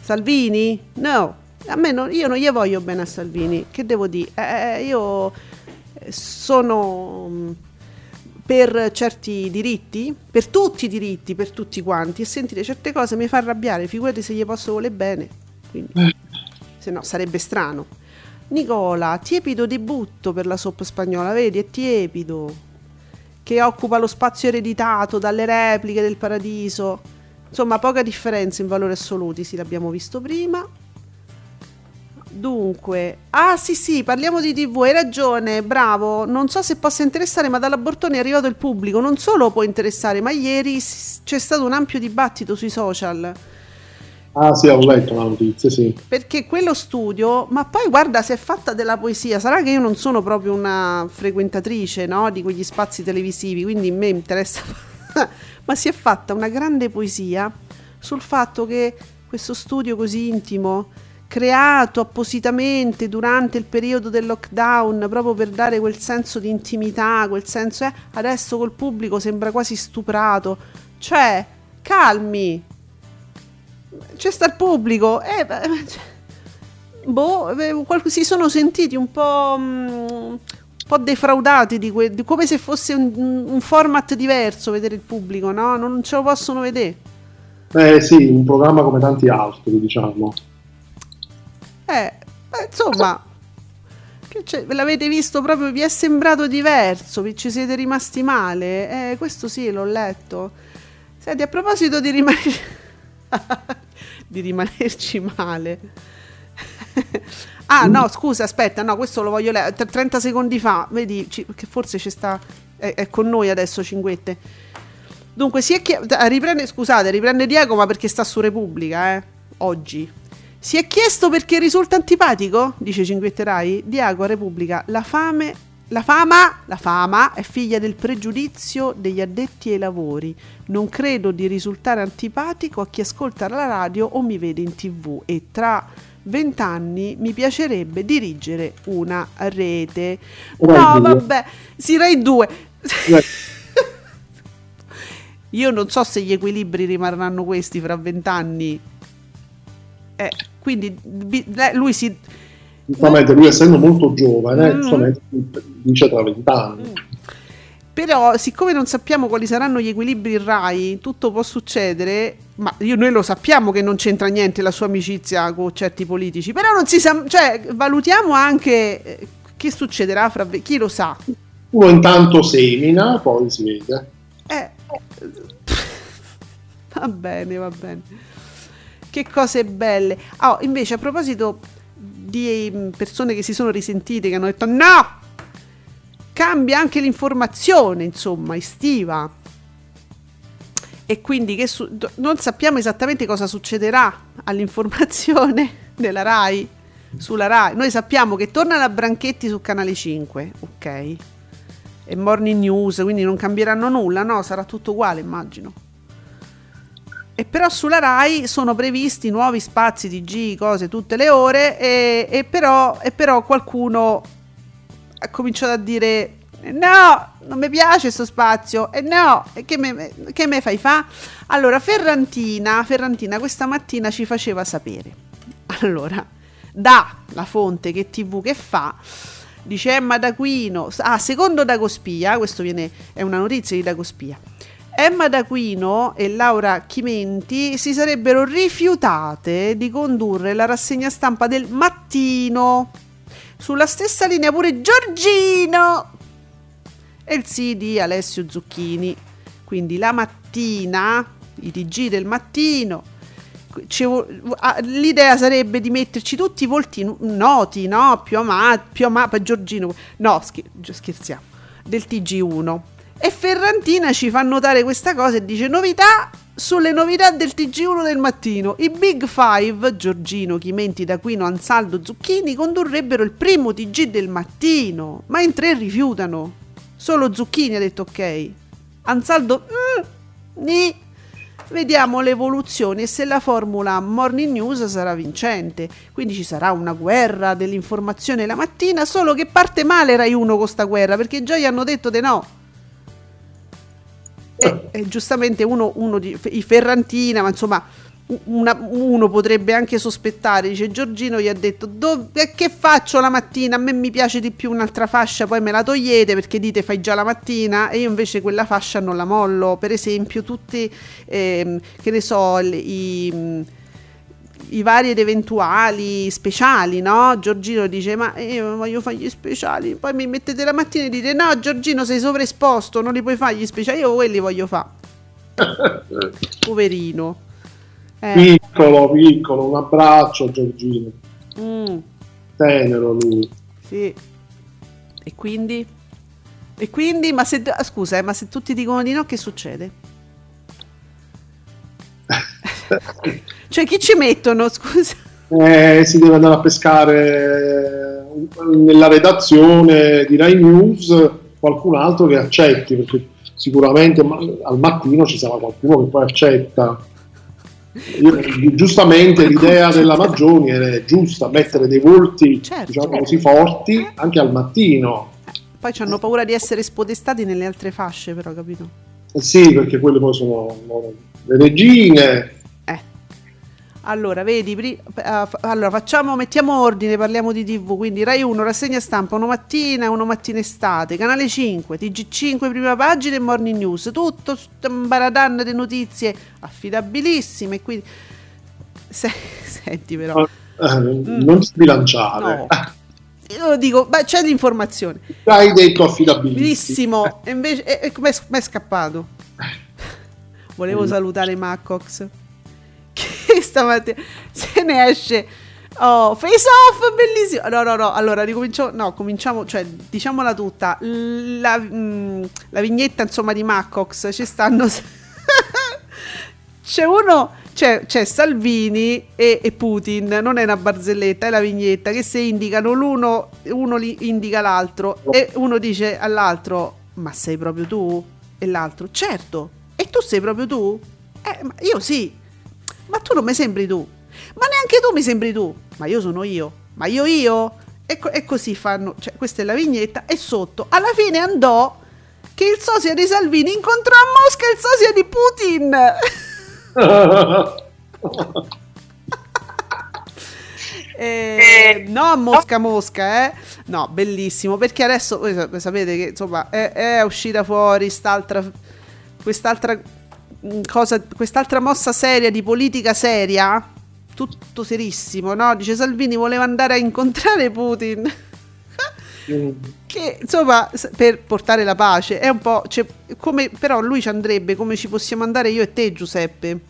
Salvini? No, a me non- io non gli voglio bene a Salvini. Che devo dire? Eh, io sono mm, per certi diritti, per tutti i diritti, per tutti quanti, e sentire certe cose mi fa arrabbiare, figurati se gli posso volere bene. Quindi, se no sarebbe strano. Nicola, tiepido debutto per la soap spagnola, vedi, è tiepido, che occupa lo spazio ereditato dalle repliche del paradiso. Insomma, poca differenza in valori assoluti, sì, l'abbiamo visto prima. Dunque, ah sì sì, parliamo di TV, hai ragione, bravo. Non so se possa interessare, ma dalla Bortoni è arrivato il pubblico. Non solo può interessare, ma ieri c'è stato un ampio dibattito sui social. Ah sì, ho letto la notizia, sì. Perché quello studio, ma poi guarda se è fatta della poesia, sarà che io non sono proprio una frequentatrice no, di quegli spazi televisivi, quindi a me interessa, ma si è fatta una grande poesia sul fatto che questo studio così intimo, creato appositamente durante il periodo del lockdown, proprio per dare quel senso di intimità, quel senso, eh, adesso col pubblico sembra quasi stuprato, cioè, calmi, c'è sta il pubblico eh, beh, cioè, boh, eh, si sono sentiti un po', mm, un po' defraudati di, que- di- come se fosse un, un format diverso vedere il pubblico no? non ce lo possono vedere Eh sì, un programma come tanti altri, diciamo. Eh, insomma, ve l'avete visto proprio, vi è sembrato diverso, vi ci siete rimasti male? Eh, questo sì, l'ho letto. Senti, a proposito di rimanere... di rimanerci male. ah, no, scusa, aspetta, no, questo lo voglio leggere. 30 secondi fa, vedi, ci- che forse ci sta... È, è con noi adesso, Cinguette. Dunque, si è chie- riprende, scusate, riprende Diego, ma perché sta su Repubblica, eh? Oggi. Si è chiesto perché risulta antipatico? Dice Cinquette Rai. Diego a Repubblica. La fame. La fama, la fama è figlia del pregiudizio degli addetti ai lavori. Non credo di risultare antipatico a chi ascolta la radio o mi vede in tv e tra vent'anni mi piacerebbe dirigere una rete. No, due. vabbè, sì, Rai 2. Eh, Io non so se gli equilibri rimarranno questi fra vent'anni. Eh, quindi lui si... giustamente lui essendo molto giovane, Mm. giustamente dice tra vent'anni. Però, siccome non sappiamo quali saranno gli equilibri in Rai, tutto può succedere. Ma io- noi lo sappiamo che non c'entra niente la sua amicizia con certi politici. Però non si sa. Cioè, valutiamo anche eh, che succederà fra. Chi lo sa? Uno intanto semina, poi si vede. Eh, va bene, va bene. Che cose belle. Ah, invece, a proposito di mm, persone che si sono risentite, che hanno detto no! Cambia anche l'informazione, insomma, estiva. E quindi su- non sappiamo esattamente cosa succederà all'informazione della RAI sulla RAI. Noi sappiamo che torna la Branchetti su Canale 5, ok? E Morning News, quindi non cambieranno nulla, no? Sarà tutto uguale, immagino. E però sulla RAI sono previsti nuovi spazi di G, cose tutte le ore, e, e però, e però qualcuno ha cominciato a dire no, non mi piace questo spazio, e no, che me, che me fai fa? Allora, Ferrantina, Ferrantina questa mattina ci faceva sapere. Allora, da la fonte che TV che fa, dice Emma D'Aquino, ah, secondo Dagospia, questo viene, è una notizia di Dagospia, Emma D'Aquino e Laura Chimenti si sarebbero rifiutate di condurre la rassegna stampa del mattino. Sulla stessa linea pure Giorgino e il sì di Alessio Zucchini. Quindi la mattina, i TG del mattino. L'idea sarebbe di metterci tutti i volti noti, no? Più amati, più amati, Giorgino, no, scher- scherziamo, del TG1. E Ferrantina ci fa notare questa cosa e dice novità sulle novità del TG1 del mattino. I Big Five, Giorgino, Chimenti, D'Aquino, Ansaldo, Zucchini, condurrebbero il primo TG del mattino, ma in tre rifiutano. Solo Zucchini ha detto ok. Ansaldo, mm, ni. Vediamo l'evoluzione e se la formula Morning News sarà vincente. Quindi ci sarà una guerra dell'informazione la mattina, solo che parte male Rai 1 con sta guerra, perché già gli hanno detto di no. E, e giustamente uno, uno di i Ferrantina, ma insomma, una- uno potrebbe anche sospettare. Dice Giorgino gli ha detto: "Dov- eh, Che faccio la mattina? A me mi piace di più un'altra fascia, poi me la togliete perché dite fai già la mattina e io invece quella fascia non la mollo. Per esempio, tutti, ehm, che ne so, i i vari ed eventuali speciali, no? Giorgino dice: Ma io voglio fare gli speciali. Poi mi mettete la mattina e dite: No, Giorgino, sei sovraesposto, non li puoi fare gli speciali. Io quelli voglio fare. Poverino. Eh, Piccolo, piccolo, un abbraccio Giorgino. mm, Tenero lui. sì. E quindi? E quindi? Ma se, ah, scusa, eh, ma se tutti dicono di no, che succede? cioè, chi ci mettono? Scusa. Eh, si deve andare a pescare eh, nella redazione di Rai News qualcun altro che accetti, perché sicuramente al mattino ci sarà qualcuno che poi accetta. Io- giustamente l'idea della Maggioni è giusta, mettere dei volti Certo. diciamo così forti anche al mattino. Poi hanno paura di essere spodestati nelle altre fasce, però, capito? Eh sì, perché quelle poi sono le regine. Eh. Allora, vedi, eh, allora facciamo, mettiamo ordine, parliamo di TV, quindi Rai 1, rassegna stampa, uno mattina, uno mattina estate, Canale 5, TG5 prima pagina e Morning News, tutto un baradan di notizie affidabilissime, quindi se- senti però, eh, non sbilanciare. No. Io dico, beh, c'è l'informazione. Hai detto affidabilissimo. Benissimo. E invece, e, e com'è, com'è scappato? Volevo Mm. salutare Maccox. Stamattina se ne esce. Oh, face off, bellissimo. No, no, no. Allora, ricominciamo. No, cominciamo. Cioè, diciamola tutta. La, mm, la vignetta, insomma, di Maccox. Ci stanno. C'è uno. C'è, c'è Salvini e, e Putin, non è una barzelletta, è la vignetta che se indicano l'uno, uno li indica l'altro e uno dice all'altro: Ma sei proprio tu? E l'altro: Certo, e tu sei proprio tu? Eh, io sì, ma tu non mi sembri tu, ma neanche tu mi sembri tu, ma io sono io, ma io io. E, co- e così fanno, cioè, questa è la vignetta, e sotto alla fine andò che il sosia di Salvini incontrò a Mosca il sosia di Putin. Eh, no a Mosca Mosca, eh? No, bellissimo, perché adesso voi sa- sapete che insomma è, è uscita fuori st'altra, quest'altra cosa, quest'altra mossa seria di politica seria, tutto serissimo, no? Dice Salvini voleva andare a incontrare Putin. che insomma per portare la pace è un po' cioè, come però lui ci andrebbe come ci possiamo andare io e te Giuseppe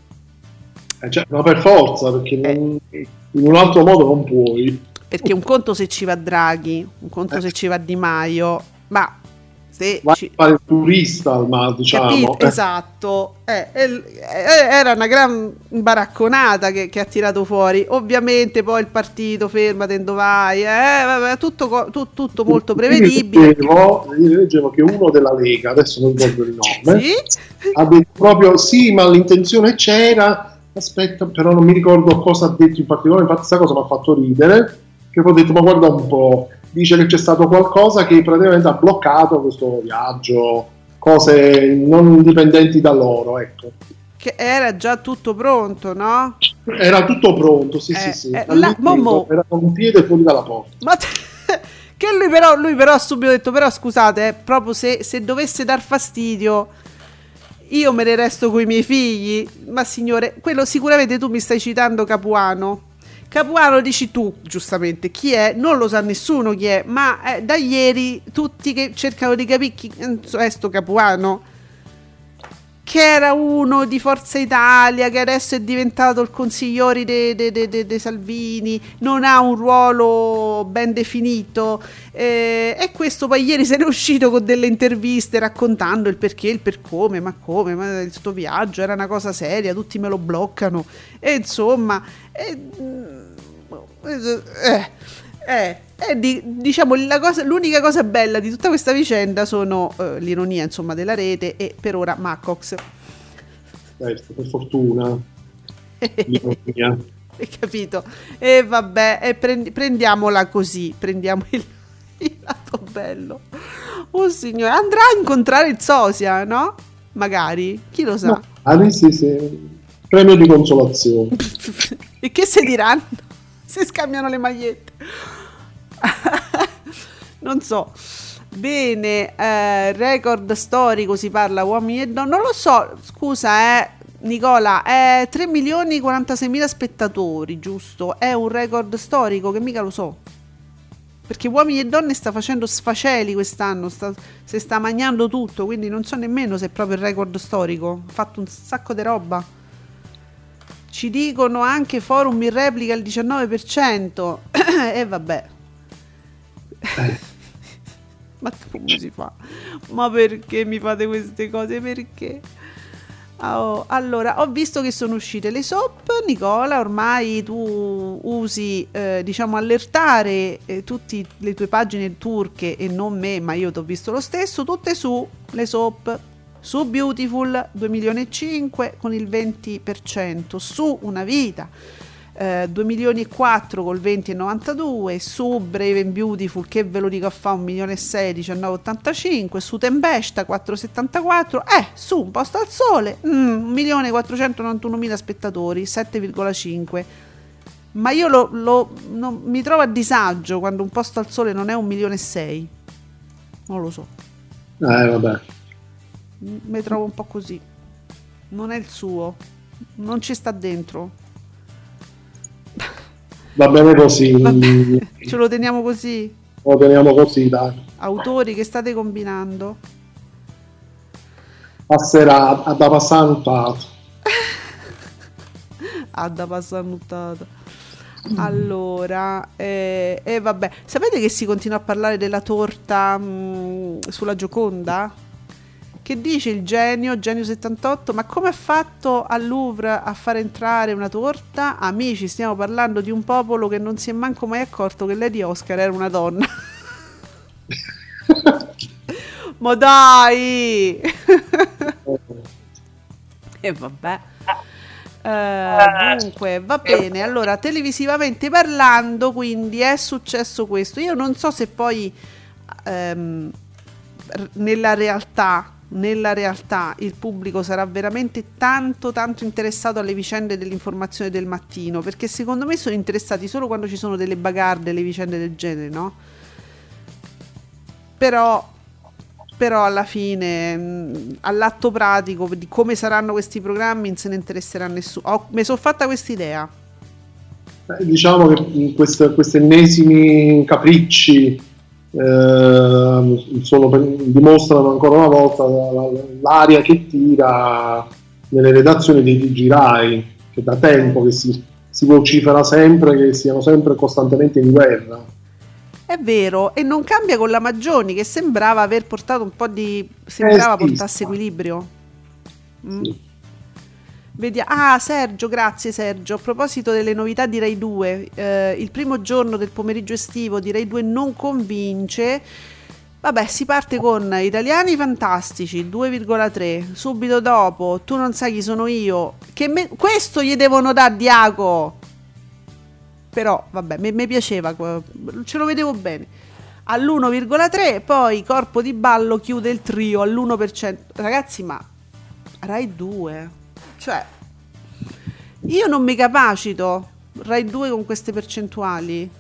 Eh, cioè, ma per forza, perché non- in un altro modo non puoi. perché un conto se ci va Draghi un conto se ci va Di Maio ma se ci, fare il turista al ma diciamo. capito? Esatto Eh, eh, era una gran baracconata che, che ha tirato fuori ovviamente poi il partito fermate dove vai eh, tutto, tu- tutto molto prevedibile Leggevo, io leggevo che uno della Lega, adesso non ricordo il nome, sì? ha detto proprio sì, ma l'intenzione c'era. Aspetta, però non mi ricordo cosa ha detto in particolare. Infatti, questa cosa mi ha fatto ridere. Che poi ho detto, ma guarda un po', dice che c'è stato qualcosa che praticamente ha bloccato questo viaggio, cose non indipendenti da loro. Ecco. che era già tutto pronto no? Era tutto pronto, sì, Eh, sì, sì. eh, la- Momo. Era un piede fuori dalla porta. Ma te- che lui però, lui però ha subito detto, però scusate, eh, proprio se, se dovesse dar fastidio, io me ne resto coi miei figli. Ma signore, quello sicuramente tu mi stai citando Capuano. Capuano dici tu, giustamente, chi è? Non lo sa nessuno chi è, ma eh, da ieri tutti che cercano di capire chi è sto Capuano che era uno di Forza Italia, che adesso è diventato il consigliere di Salvini, non ha un ruolo ben definito. eh, e questo poi ieri se n'è uscito con delle interviste raccontando il perché, il per come, ma come, ma il sto viaggio era una cosa seria, tutti me lo bloccano. E insomma, eh, eh, eh, eh, di- diciamo la cosa- l'unica cosa bella di tutta questa vicenda sono eh, l'ironia insomma della rete e per ora Maccox Certo, per fortuna. l'ironia. hai capito e vabbè e prendi- prendiamola così prendiamo il, il lato bello oh signore andrà a incontrare il sosia no? magari chi lo sa Ah, sì, sì. Premio di consolazione. e che si diranno si scambiano le magliette. Non so. Bene eh, record storico si parla uomini e donne. Non lo so scusa eh Nicola è 3 milioni e 46 mila spettatori giusto? È un record storico che mica lo so. Perché uomini e donne sta facendo sfaceli quest'anno sta, si sta mangiando tutto quindi non so nemmeno se è proprio il record storico. Ha fatto un sacco di roba ci dicono anche forum in replica il 19%. e vabbè. Ma come si fa? Ma perché mi fate queste cose? Perché? Oh, allora, ho visto che sono uscite le SOP, Nicola, ormai tu usi, eh, diciamo, allertare eh, tutte le tue pagine turche e non me, ma io ti ho visto lo stesso, tutte su le SOP, su Beautiful 2 milioni e 5 con il 20%, su Una Vita eh, 2 milioni e 4 col 20,92 su Brave and Beautiful che ve lo dico a fa 1 milione e 6 19,85 su Tempesta 4,74 eh su Un posto al sole mm, 1 milione e 491 mila spettatori 7,5 ma io lo, lo- non- mi trovo a disagio quando Un posto al sole non è 1 milione e 6 non lo so. Eh, vabbè. Mi trovo un po' così. Non è il suo, non ci sta dentro. Va bene così. Vabbè, ce lo teniamo così. Lo teniamo così, dai. Autori che state combinando? Passerà a da passare da passare. Allora, e eh, eh, vabbè, sapete che si continua a parlare della torta mh, sulla Gioconda? Che dice il genio, genio 78, ma come ha fatto al Louvre a far entrare una torta? Amici, stiamo parlando di un popolo che non si è manco mai accorto che Lady Oscar era una donna. ma dai! e vabbè. Uh, dunque, va bene. Allora, televisivamente parlando, quindi è successo questo. Io non so se poi um, nella realtà nella realtà il pubblico sarà veramente tanto tanto interessato alle vicende dell'informazione del mattino perché secondo me sono interessati solo quando ci sono delle bagarde le vicende del genere no? però però alla fine all'atto pratico di come saranno questi programmi non se ne interesserà nessuno oh, mi sono fatta questa idea diciamo che questi ennesimi capricci eh, sono, dimostrano ancora una volta l'aria che tira nelle redazioni dei TG Rai, che da tempo che si, si vocifera sempre che siano sempre costantemente in guerra. È vero, e non cambia con la Maggioni che sembrava aver portato un po' di... sembrava eh, portasse equilibrio. Mm. Sì. Vediamo. Ah, Sergio, grazie Sergio. A proposito delle novità di Rai 2, eh, il primo giorno del pomeriggio estivo di Rai 2 non convince. Vabbè, si parte con Italiani Fantastici 2,3. Subito dopo, tu non sai chi sono io. Che me- questo gli devono dare Diaco. Però, vabbè, mi piaceva, ce lo vedevo bene. All'1,3, poi Corpo di Ballo chiude il trio all'1%. Ragazzi, ma Rai 2 cioè, io non mi capacito Rai 2 con queste percentuali.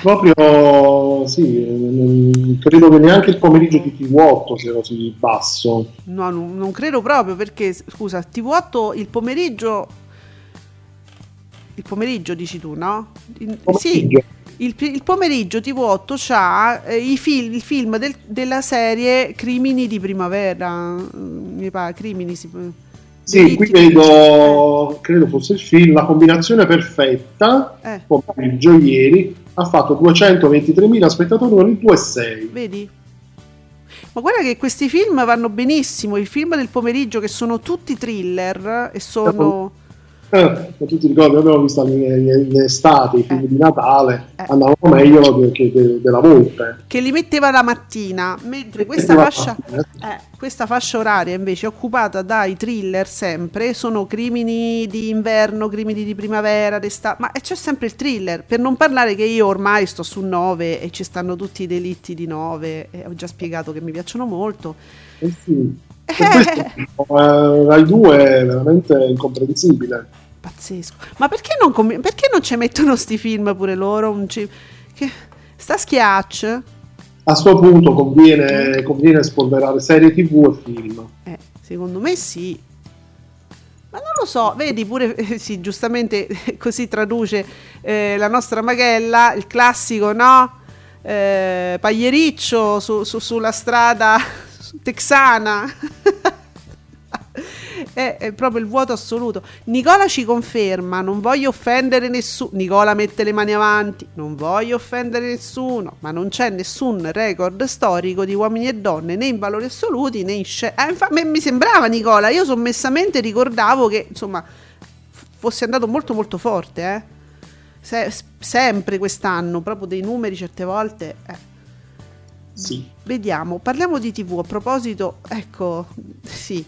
Proprio sì, credo che neanche il pomeriggio di TV8 sia così basso. No, non, non credo proprio perché, scusa, TV8 il pomeriggio... Il pomeriggio dici tu, no? Il, sì, il, il, pomeriggio TV8 ha eh, i film, il film del, della serie Crimini di primavera. Mm, mi pare, Crimini si Sì, qui vedo, credo fosse il film La combinazione perfetta, eh. pomeriggio ieri, ha fatto 223.000 spettatori con il 2,6. Vedi? Ma guarda che questi film vanno benissimo, il film del pomeriggio che sono tutti thriller e sono eh, tu ti ricordi, abbiamo visto in estate i film eh. di Natale, eh. andavano meglio che de, della volpe. Che li metteva la mattina, mentre questa fascia, eh, questa fascia oraria invece è occupata dai thriller sempre, sono crimini di inverno, crimini di primavera, d'estate, ma c'è sempre il thriller, per non parlare che io ormai sto su 9 e ci stanno tutti i delitti di 9, ho già spiegato che mi piacciono molto. Eh sì. Questo, eh, Rai 2 è veramente incomprensibile. Pazzesco. Ma perché non, com- perché non ci mettono sti film pure loro? Ci- che- sta schiaccia. A questo punto conviene, conviene spolverare serie tv e film. Eh, secondo me sì. Ma non lo so, vedi pure, eh, sì, giustamente così traduce eh, la nostra Maghella, il classico, no? Eh, pagliericcio su, su, sulla strada texana. è, è, proprio il vuoto assoluto. Nicola ci conferma: non voglio offendere nessuno. Nicola mette le mani avanti: non voglio offendere nessuno, ma non c'è nessun record storico di uomini e donne né in valori assoluti né in scena. Eh, infa- mi sembrava, Nicola. Io sommessamente ricordavo che insomma fosse andato molto, molto forte, eh. Se- sempre quest'anno, proprio dei numeri certe volte. Eh. Sì. Vediamo, parliamo di TV. A proposito, ecco, sì,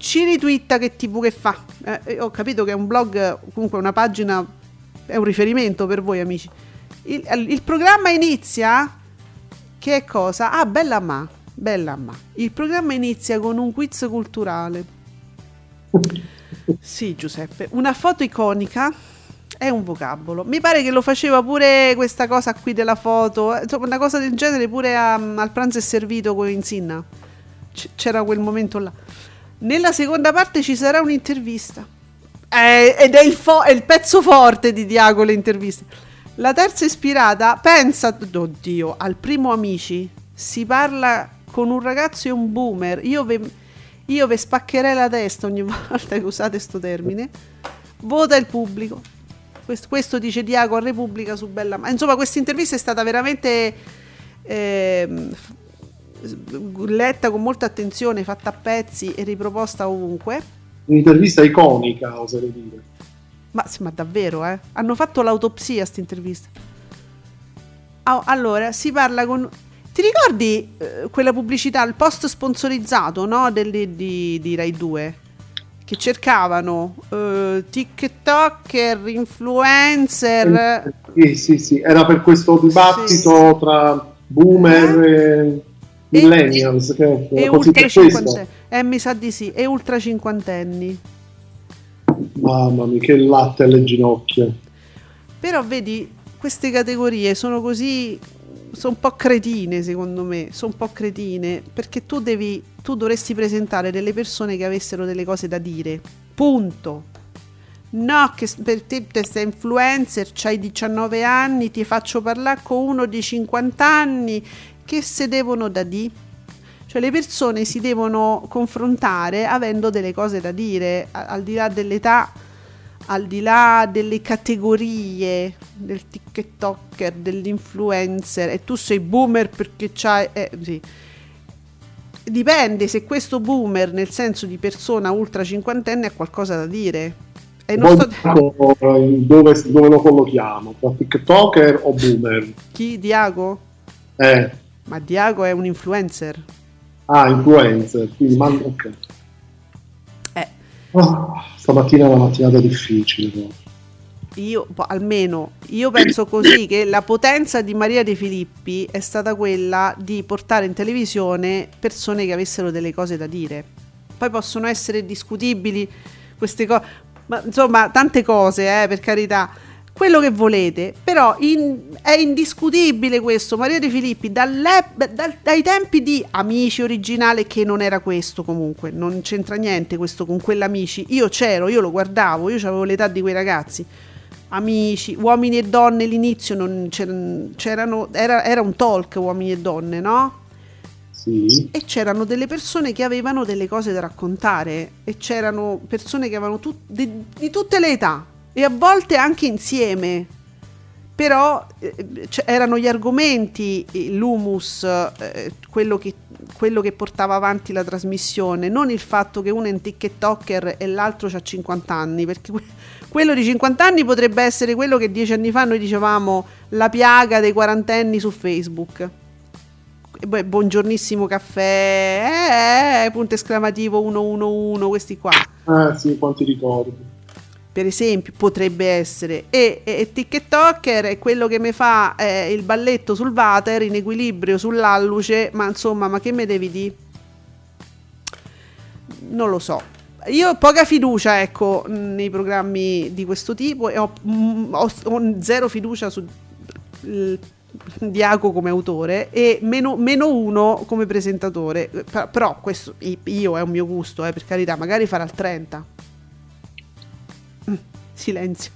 ci ritwitta che TV che fa. Eh, ho capito che è un blog, comunque una pagina, è un riferimento per voi amici. Il, il programma inizia, che è cosa? Ah, bella ma, bella ma. Il programma inizia con un quiz culturale. Sì, Giuseppe, una foto iconica è un vocabolo. Mi pare che lo faceva pure questa cosa qui della foto, insomma, una cosa del genere pure a, al pranzo è servito con Insinna. C'era quel momento là. Nella seconda parte ci sarà un'intervista. Eh, ed è il, fo- è il pezzo forte di Diago le interviste. La terza ispirata pensa, oddio, al primo Amici. Si parla con un ragazzo e un boomer. Io ve, io ve spaccherei la testa ogni volta che usate questo termine. Vota il pubblico. Questo, questo dice Diago a Repubblica su Bella. Ma insomma, questa intervista è stata veramente f- letta con molta attenzione, fatta a pezzi e riproposta ovunque. Un'intervista iconica, oserei dire. Ma, sì, ma davvero, eh? Hanno fatto l'autopsia a sta intervista. Ah, allora, si parla con... Ti ricordi eh, quella pubblicità, il post sponsorizzato, no? Del, di, di Rai 2? Che cercavano eh, TikToker, influencer... Sì, sì, sì, era per questo dibattito tra boomer e millennials. che E era così ultra cinquantenni. Eh, mi sa di sì. E ultra cinquantenni. Mamma mia, che latte alle ginocchia. Però vedi, queste categorie sono così. Sono un po' cretine, secondo me. Sono un po' cretine. Perché tu devi. Tu dovresti presentare delle persone che avessero delle cose da dire. Punto. No, che per te, te sei influencer, c'hai 19 anni, ti faccio parlare con uno di 50 anni. Che se devono da dire? Cioè le persone si devono confrontare avendo delle cose da dire, al di là dell'età, al di là delle categorie del TikToker, dell'influencer e tu sei boomer perché c'hai... eh, sì. Dipende se questo boomer, nel senso di persona ultra cinquantenne, ha qualcosa da dire. E non sto... eh, dove, dove lo collochiamo? Tra TikToker o boomer? Chi? Diago? Eh, Ma Diago è un influencer. ah, influencer. Quindi, ma, ok. Eh. Ah, stamattina è una mattinata difficile. però. Io, almeno, io penso così che la potenza di Maria De Filippi è stata quella di portare in televisione persone che avessero delle cose da dire. Poi possono essere discutibili queste cose, ma insomma, tante cose, eh, per carità. Quello che volete, però in- è indiscutibile questo. Maria De Filippi, dal- dai tempi di Amici originale, che non era questo comunque, non c'entra niente questo con quell'Amici. Io c'ero, io lo guardavo, io avevo l'età di quei ragazzi amici, uomini e donne l'inizio non c'erano, c'erano- era, era un talk uomini e donne, no? Sì. E c'erano delle persone che avevano delle cose da raccontare e c'erano persone che avevano tut- di, di tutte le età e a volte anche insieme. Però eh, c- erano gli argomenti, eh, l'humus, eh, quello, che, quello che portava avanti la trasmissione, non il fatto che uno è un TikToker e l'altro ha 50 anni, perché que- quello di 50 anni potrebbe essere quello che dieci anni fa noi dicevamo la piaga dei quarantenni su Facebook. Poi, buongiornissimo caffè, eh, punto esclamativo 111, questi qua. Eh sì, quanti ricordi. Per esempio, potrebbe essere. E, e, e TikToker è quello che mi fa eh, il balletto sul water in equilibrio sull'alluce, ma insomma, ma che me devi dire? Non lo so. Io ho poca fiducia, ecco, nei programmi di questo tipo e ho, mm, ho- ho zero fiducia su il- Diaco come autore e meno, meno uno come presentatore. Per- Però questo io è un mio gusto, eh, per carità, magari farà il 30. Silenzio.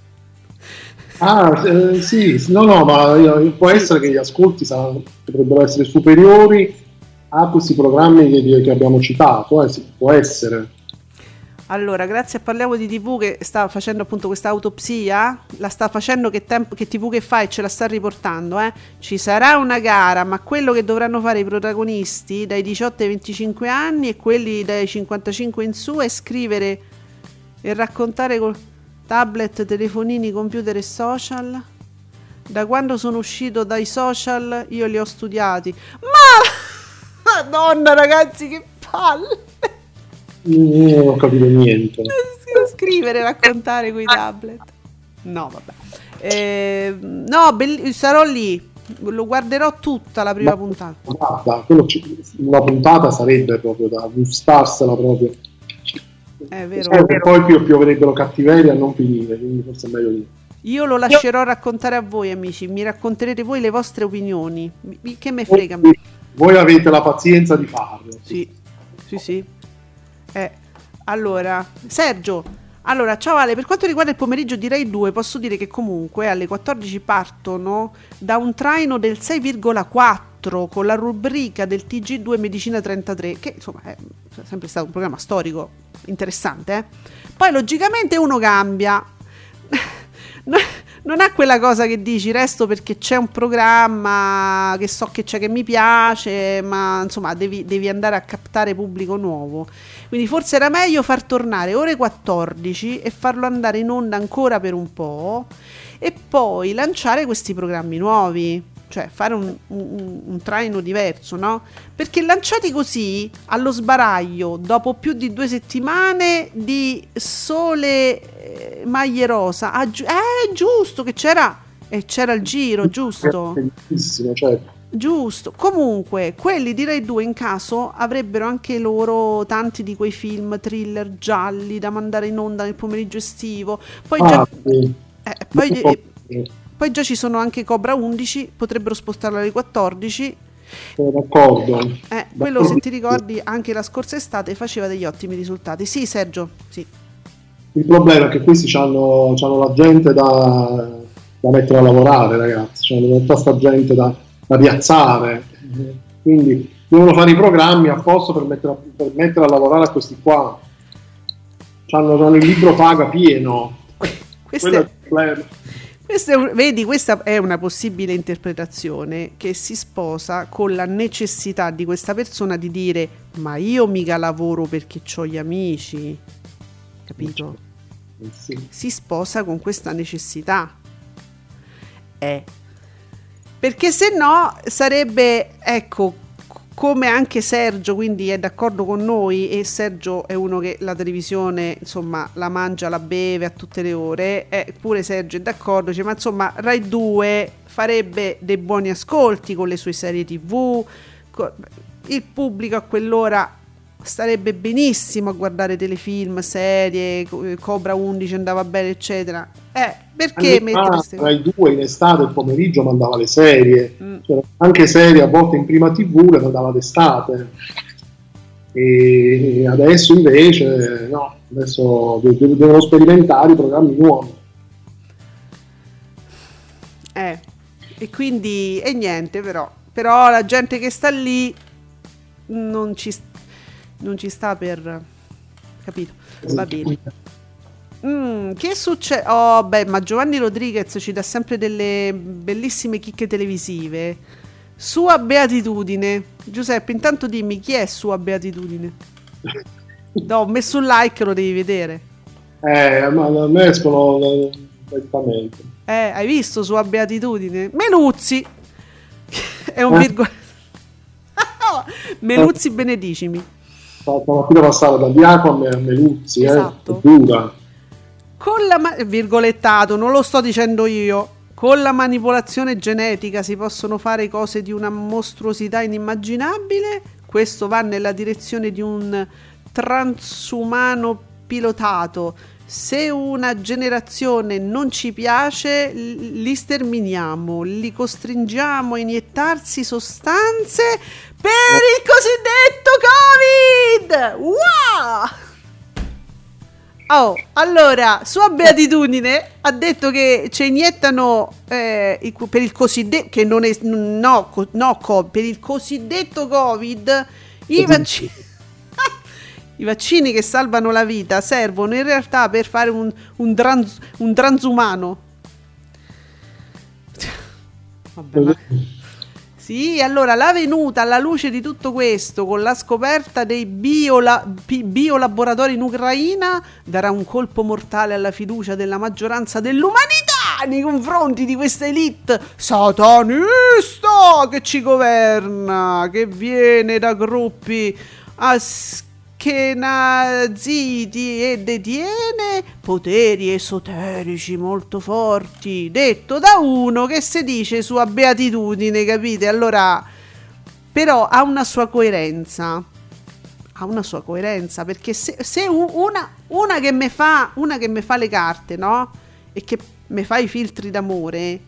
Ah, eh, sì, no, no, ma io- può essere che gli ascolti saranno- potrebbero essere superiori a questi programmi che, che abbiamo citato, eh, sì, può essere. Allora, grazie a Parliamo di TV che sta facendo appunto questa autopsia, la sta facendo che, tempo, che TV che fa e ce la sta riportando, eh. Ci sarà una gara, ma quello che dovranno fare i protagonisti dai 18 ai 25 anni e quelli dai 55 in su è scrivere e raccontare con tablet, telefonini, computer e social. Da quando sono uscito dai social io li ho studiati. Ma Madonna ragazzi, che palle! Non ho capito niente. scrivere, raccontare con i tablet. No, vabbè. Eh, no, belli- sarò lì. Lo guarderò tutta la prima Ma- puntata. Guarda, quello una puntata sarebbe proprio da gustarsela proprio. È vero. Sai che poi pio- pioverebbero cattiveria a non finire, quindi forse è meglio lì. Io lo lascerò raccontare a voi, amici. Mi racconterete voi le vostre opinioni. Mi- Che me frega me. Voi avete la pazienza di farlo. Sì, sì, sì. Eh, allora, Sergio, Allora, ciao Ale, per quanto riguarda il pomeriggio di Rai 2, posso dire che comunque alle 14 partono da un traino del 6,4 con la rubrica del TG2 Medicina 33, che insomma è sempre stato un programma storico interessante. eh. Poi logicamente uno cambia. No- non ha quella cosa che dici resto perché c'è un programma che so che c'è che mi piace, ma insomma devi, devi andare a captare pubblico nuovo. Quindi forse era meglio far tornare ore 14 e farlo andare in onda ancora per un po' e poi lanciare questi programmi nuovi. Cioè fare un, un- un traino diverso, no? Perché lanciati così allo sbaraglio dopo più di due settimane di sole eh, maglie rosa, ah, giu- eh, giusto che c'era, e c'era il giro, giusto? Bellissimo, certo. Giusto. Comunque, quelli di Rai 2 in caso avrebbero anche loro tanti di quei film thriller gialli da mandare in onda nel pomeriggio estivo. Poi già, Ah, sì. eh, poi, eh, poi già ci sono anche Cobra 11, potrebbero spostarla alle 14. sono d'accordo. Eh, quello, se ti ricordi, anche la scorsa estate faceva degli ottimi risultati. Sì, Sergio, sì. Il problema è che questi hanno la gente da, da mettere a lavorare, ragazzi, c'hanno tutta sta gente da, da piazzare. Quindi devono fare i programmi apposta per mettere, a- per mettere a lavorare a questi qua. C'hanno, c'hanno il libro paga pieno. Questo Quello è- il problema. Un- vedi, questa è una possibile interpretazione che si sposa con la necessità di questa persona di dire ma io mica lavoro perché ho gli amici, capito? Sì. Si sposa con questa necessità. Eh. Perché se no sarebbe, ecco, come anche Sergio, quindi è d'accordo con noi e Sergio è uno che la televisione, insomma, la mangia, la beve a tutte le ore, eh, pure Sergio è d'accordo, dice, ma insomma, Rai 2 farebbe dei buoni ascolti con le sue serie TV, il pubblico a quell'ora starebbe benissimo a guardare telefilm, serie, eh, Cobra 11 andava bene, eccetera. Eh, perché Anni mettere queste Rai 2 in estate il pomeriggio mandava le serie, Mm. Cioè, anche serie a volte in prima tv le mandava d'estate. E adesso invece no, adesso de- de- devono sperimentare i programmi nuovi. Eh, e quindi, e niente però, però la gente che sta lì non ci, non ci sta per... capito? Va bene. Mm, che succede? Oh, beh, ma Giovanni Rodriguez ci dà sempre delle bellissime chicche televisive. Sua beatitudine. Giuseppe, intanto dimmi chi è sua beatitudine. No, ho messo un like, lo devi vedere. Eh, ma a me escono direttamente. Eh, hai visto sua beatitudine? Meluzzi. È un Eh. virgola. Meluzzi benedicimi. Stamattina passava da Diacon a Meluzzi, eh, Esatto. è dura. Con la ma- virgolettato, non lo sto dicendo io. Con la manipolazione genetica si possono fare cose di una mostruosità inimmaginabile. Questo va nella direzione di un transumano pilotato. Se una generazione non ci piace, li sterminiamo, li costringiamo a iniettarsi sostanze per il cosiddetto Covid! Wow! Oh, allora, sua beatitudine ha detto che ci iniettano eh, il per il cosiddetto, che non è, no, no, co- per il cosiddetto Covid, i vaccini, i vaccini che salvano la vita servono in realtà per fare un, un, trans- un transumano. Vabbè, ma- sì, allora la venuta alla luce di tutto questo con la scoperta dei biola- biolaboratori in Ucraina darà un colpo mortale alla fiducia della maggioranza dell'umanità nei confronti di questa elite satanista che ci governa, che viene da gruppi aschenaziti e detiene poteri esoterici molto forti, detto da uno che si dice sua beatitudine, capite? Allora, però ha una sua coerenza. Ha una sua coerenza perché se, se una, una che mi fa una che mi fa le carte, no? E che mi fa i filtri d'amore,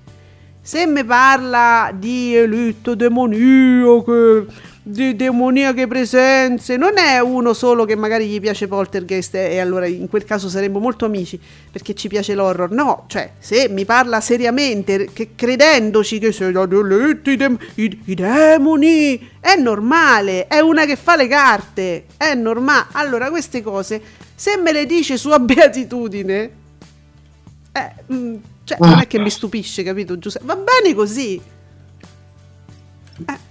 se mi parla di elite demoniache, di demoniache presenze. Non è uno solo che magari gli piace Poltergeist e, e allora in quel caso saremmo molto amici perché ci piace l'horror. No, cioè, se mi parla seriamente, che credendoci che sei da deletti, dem- i- i demoni, è normale, è una che fa le carte, è normale. Allora, queste cose, se me le dice sua beatitudine, eh, mm, cioè, non è che mi stupisce, capito Giuseppe? Va bene così. Eh,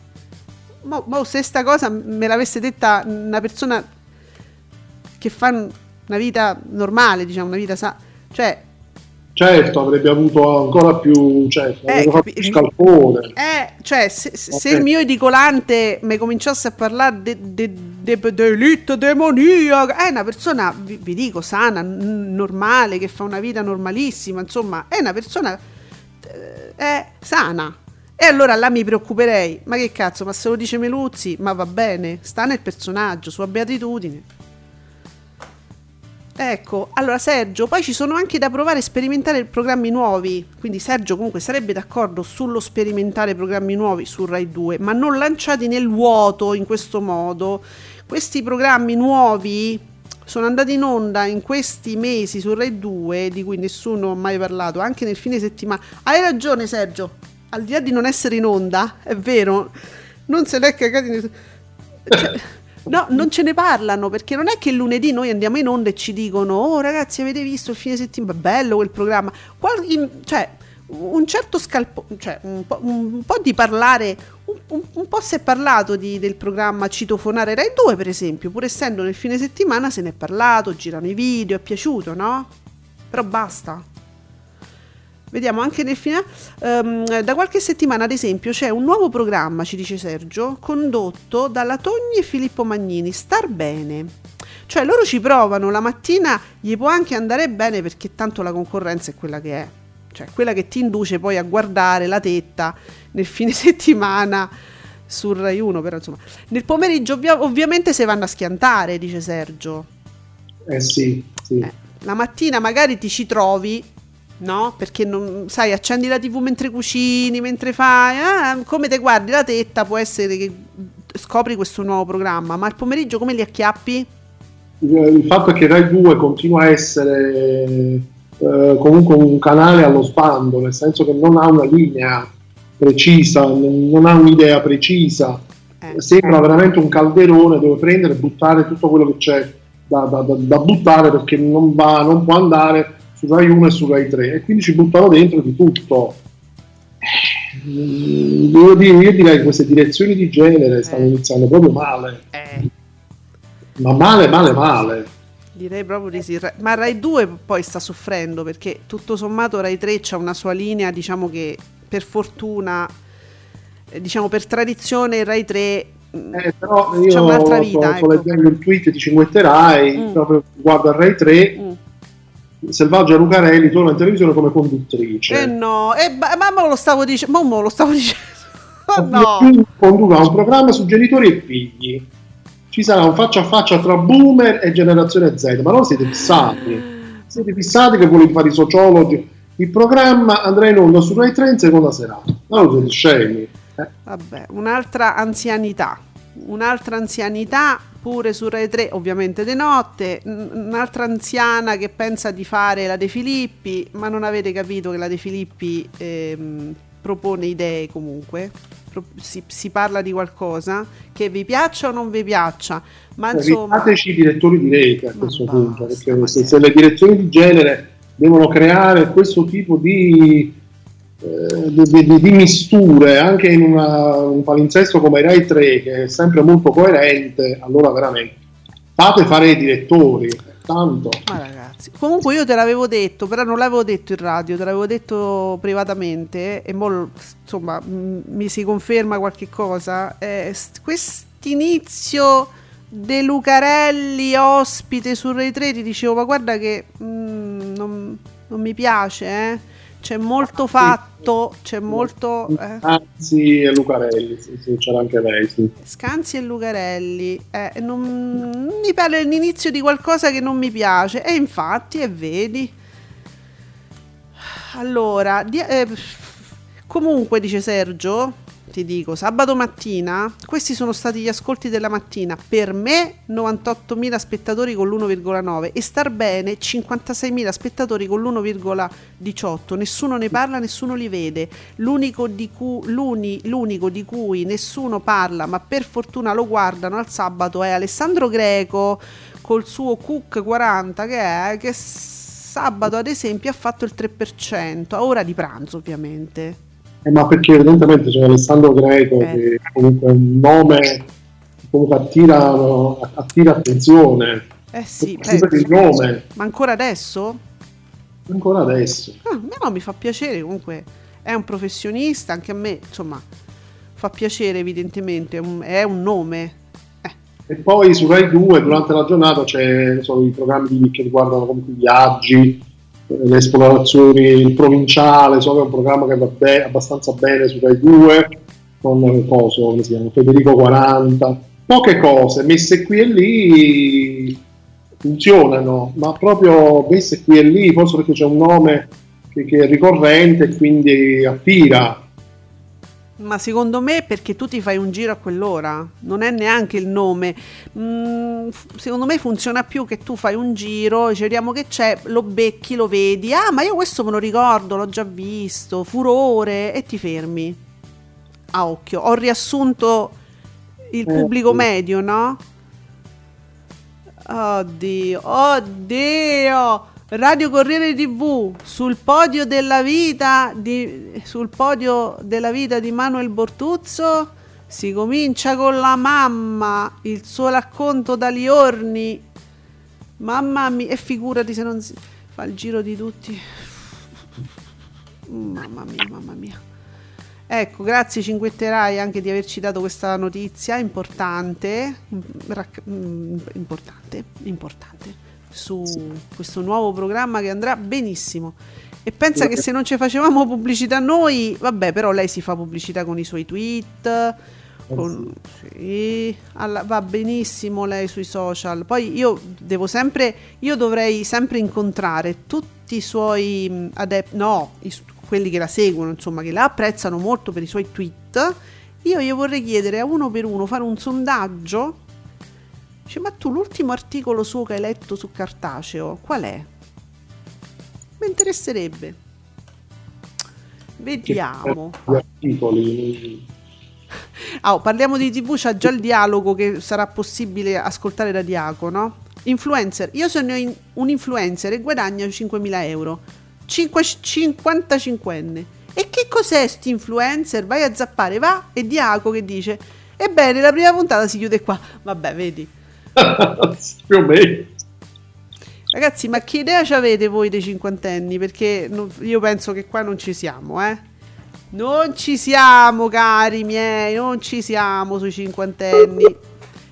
mo, mo se sta cosa me l'avesse detta una persona che fa una vita normale, diciamo, una vita sa... Cioè, Certo, avrebbe avuto ancora più, cioè, fatto capi- più scalpore. Eh, cioè, se, se- se Ok. il mio edicolante mi cominciasse a parlare de, de, de, delitto demoniaco, è una persona, vi, vi dico, sana, n- normale, che fa una vita normalissima, insomma, è una persona eh, è sana. E allora là mi preoccuperei, ma che cazzo, ma se lo dice Meluzzi, ma va bene, sta nel personaggio, sua beatitudine. Ecco, allora Sergio, poi ci sono anche da provare a sperimentare programmi nuovi, quindi Sergio comunque sarebbe d'accordo sullo sperimentare programmi nuovi su Rai 2, ma non lanciati nel vuoto in questo modo. Questi programmi nuovi sono andati in onda in questi mesi su Rai 2, di cui nessuno ha mai parlato, anche nel fine settimana. Hai ragione Sergio, al di là di non essere in onda, è vero, non se l'è cagati nel... Cioè, No, non ce ne parlano perché non è che il lunedì noi andiamo in onda e ci dicono: Oh ragazzi, avete visto il fine settimana? Bello quel programma. Qual- in- cioè, un certo scalpo, cioè un po', un po' di parlare. Un, un- un po' si è parlato di- del programma Citofonare Rai 2, per esempio, pur essendo nel fine settimana se ne è parlato, girano i video, è piaciuto, no? Però basta. Vediamo anche nel finale. ehm, da qualche settimana, ad esempio, c'è un nuovo programma, ci dice Sergio, condotto dalla Togni e Filippo Magnini. Star bene. Cioè, loro ci provano, la mattina gli può anche andare bene perché tanto la concorrenza è quella che è. Cioè, quella che ti induce poi a guardare la tetta nel fine settimana sul Rai 1, però insomma. Nel pomeriggio ovvia- ovviamente si vanno a schiantare, dice Sergio. Eh sì, sì. Eh, la mattina magari ti ci trovi, no? Perché non sai, accendi la TV mentre cucini, mentre fai, ah, come te guardi la tetta, può essere che scopri questo nuovo programma, ma il pomeriggio come li acchiappi? Eh, Il fatto è che Rai 2 continua a essere eh, comunque un canale allo sbando, nel senso che non ha una linea precisa, non ha un'idea precisa, Eh. sembra veramente un calderone dove prendere e buttare tutto quello che c'è da, da- da- da buttare perché non, va, non può andare su Rai 1 e su Rai 3 e quindi ci buttano dentro di tutto. Eh, Devo dire, io direi che queste direzioni di genere stanno Eh. iniziando proprio male, Eh, ma male, male, male. direi proprio di sì. Ma Rai 2 poi sta soffrendo perché tutto sommato Rai 3 c'ha una sua linea, diciamo che per fortuna, eh, diciamo per tradizione Rai 3 mm, Eh, però io c'è un'altra vita. sto ecco. leggendo il tweet di 5 Rai, Mm. proprio guardo Rai 3, Mm. Selvaggia Lucarelli torna in televisione come conduttrice. Eh no, eh, ma lo stavo dicendo, ma me lo stavo dicendo. Oh, no. Condurrà un programma su genitori e figli. Ci sarà un faccia a faccia tra boomer e generazione Z, ma non siete fissati. Siete fissati che volete fare i sociologi. Il programma andrà in onda su Rai 3 in seconda serata. Ma non siete scemi. Eh, Vabbè, un'altra anzianità. Un'altra anzianità pure su Rai 3, ovviamente di notte. Un'altra anziana che pensa di fare la De Filippi, ma non avete capito che la De Filippi ehm, propone idee comunque. Si, si parla di qualcosa che vi piaccia o non vi piaccia, ma insomma. Evitateci i direttori di rete a questo basta, punto, perché se, se le direzioni di genere devono creare questo tipo di, di, di- di misture anche in una- un palinsesto come Rai 3 che è sempre molto coerente, allora veramente fate fare i direttori, tanto. Ma ragazzi, comunque io te l'avevo detto, però non l'avevo detto in radio, te l'avevo detto privatamente e mo, insomma m- mi si conferma qualche cosa. Eh, st- quest'inizio De Lucarelli ospite su Rai 3 ti dicevo, ma guarda che mm, non, non mi piace, eh. C'è molto fatto, c'è molto... eh. Anzi, e Lucarelli, sì, sì, c'era anche lei. Sì. Scanzi e Lucarelli, eh, non, mi pare l'inizio di qualcosa che non mi piace, e infatti, e vedi. Allora, di- eh, comunque dice Sergio, ti dico, sabato mattina, questi sono stati gli ascolti della mattina. Per me 98.000 spettatori con l'1,9 e star bene 56.000 spettatori con l'1,18. Nessuno ne parla, nessuno li vede. L'unico di, cui, l'uni, l'unico di cui nessuno parla, ma per fortuna lo guardano al sabato è Alessandro Greco col suo Cook 40 che è che sabato ad esempio ha fatto il 3% a ora di pranzo ovviamente Eh, ma perché evidentemente c'è Alessandro Greco Eh. che comunque è un nome che comunque attira, attira attenzione. eh sì per il nome, ma ancora adesso ancora adesso. Ah, no, mi fa piacere comunque è un professionista anche a me insomma fa piacere evidentemente è un, è un nome E poi su Rai 2 durante la giornata c'è so, i programmi che riguardano comunque i viaggi, eh, le esplorazioni, il provinciale, so che è un programma che va be- abbastanza bene su Rai 2 con coso, come si chiama, Federico 40, poche cose messe qui e lì funzionano, ma proprio messe qui e lì, forse perché c'è un nome che, che è ricorrente e quindi attira. Ma secondo me perché tu ti fai un giro a quell'ora, non è neanche il nome. Mm, secondo me funziona più che tu fai un giro, ci vediamo che c'è, lo becchi, lo vedi. Ah, ma io questo me lo ricordo, l'ho già visto, furore, e ti fermi. A occhio. Ho riassunto il Eh, pubblico medio, no? Oddio, oddio! Radio Corriere TV sul podio della vita di, sul podio della vita di Manuel Bortuzzo si comincia con la mamma, il suo racconto da Liorni. Mamma mia, e figurati se non si fa il giro di tutti. Mamma mia, mamma mia. Ecco, grazie Cinquetterai anche di averci dato questa notizia importante, mm, mm, importante, importante, su questo nuovo programma che andrà benissimo. E pensa che se non ci facevamo pubblicità noi, vabbè, però lei si fa pubblicità con i suoi tweet, con- sì, alla- va benissimo lei sui social. Poi io devo sempre, io dovrei sempre incontrare tutti i suoi adepti, no, i quelli che la seguono, insomma, che la apprezzano molto per i suoi tweet. Io gli vorrei chiedere a uno per uno, fare un sondaggio. Dice, ma tu l'ultimo articolo suo che hai letto su cartaceo, qual è? Mi interesserebbe. Vediamo. Articoli. Ah, oh, parliamo di TV, c'ha già il dialogo che sarà possibile ascoltare da Diaco, no? Influencer, io sono in- un influencer e guadagno 5.000 euro. 5, 55enne. E che cos'è sti influencer? Vai a zappare, va? E Diaco che dice, ebbene, la prima puntata si chiude qua. Vabbè, vedi. Più o meno. Ragazzi, ma che idea ci avete voi dei cinquantenni? Perché non- io penso che qua non ci siamo, eh? Non ci siamo, cari miei, non ci siamo sui cinquantenni.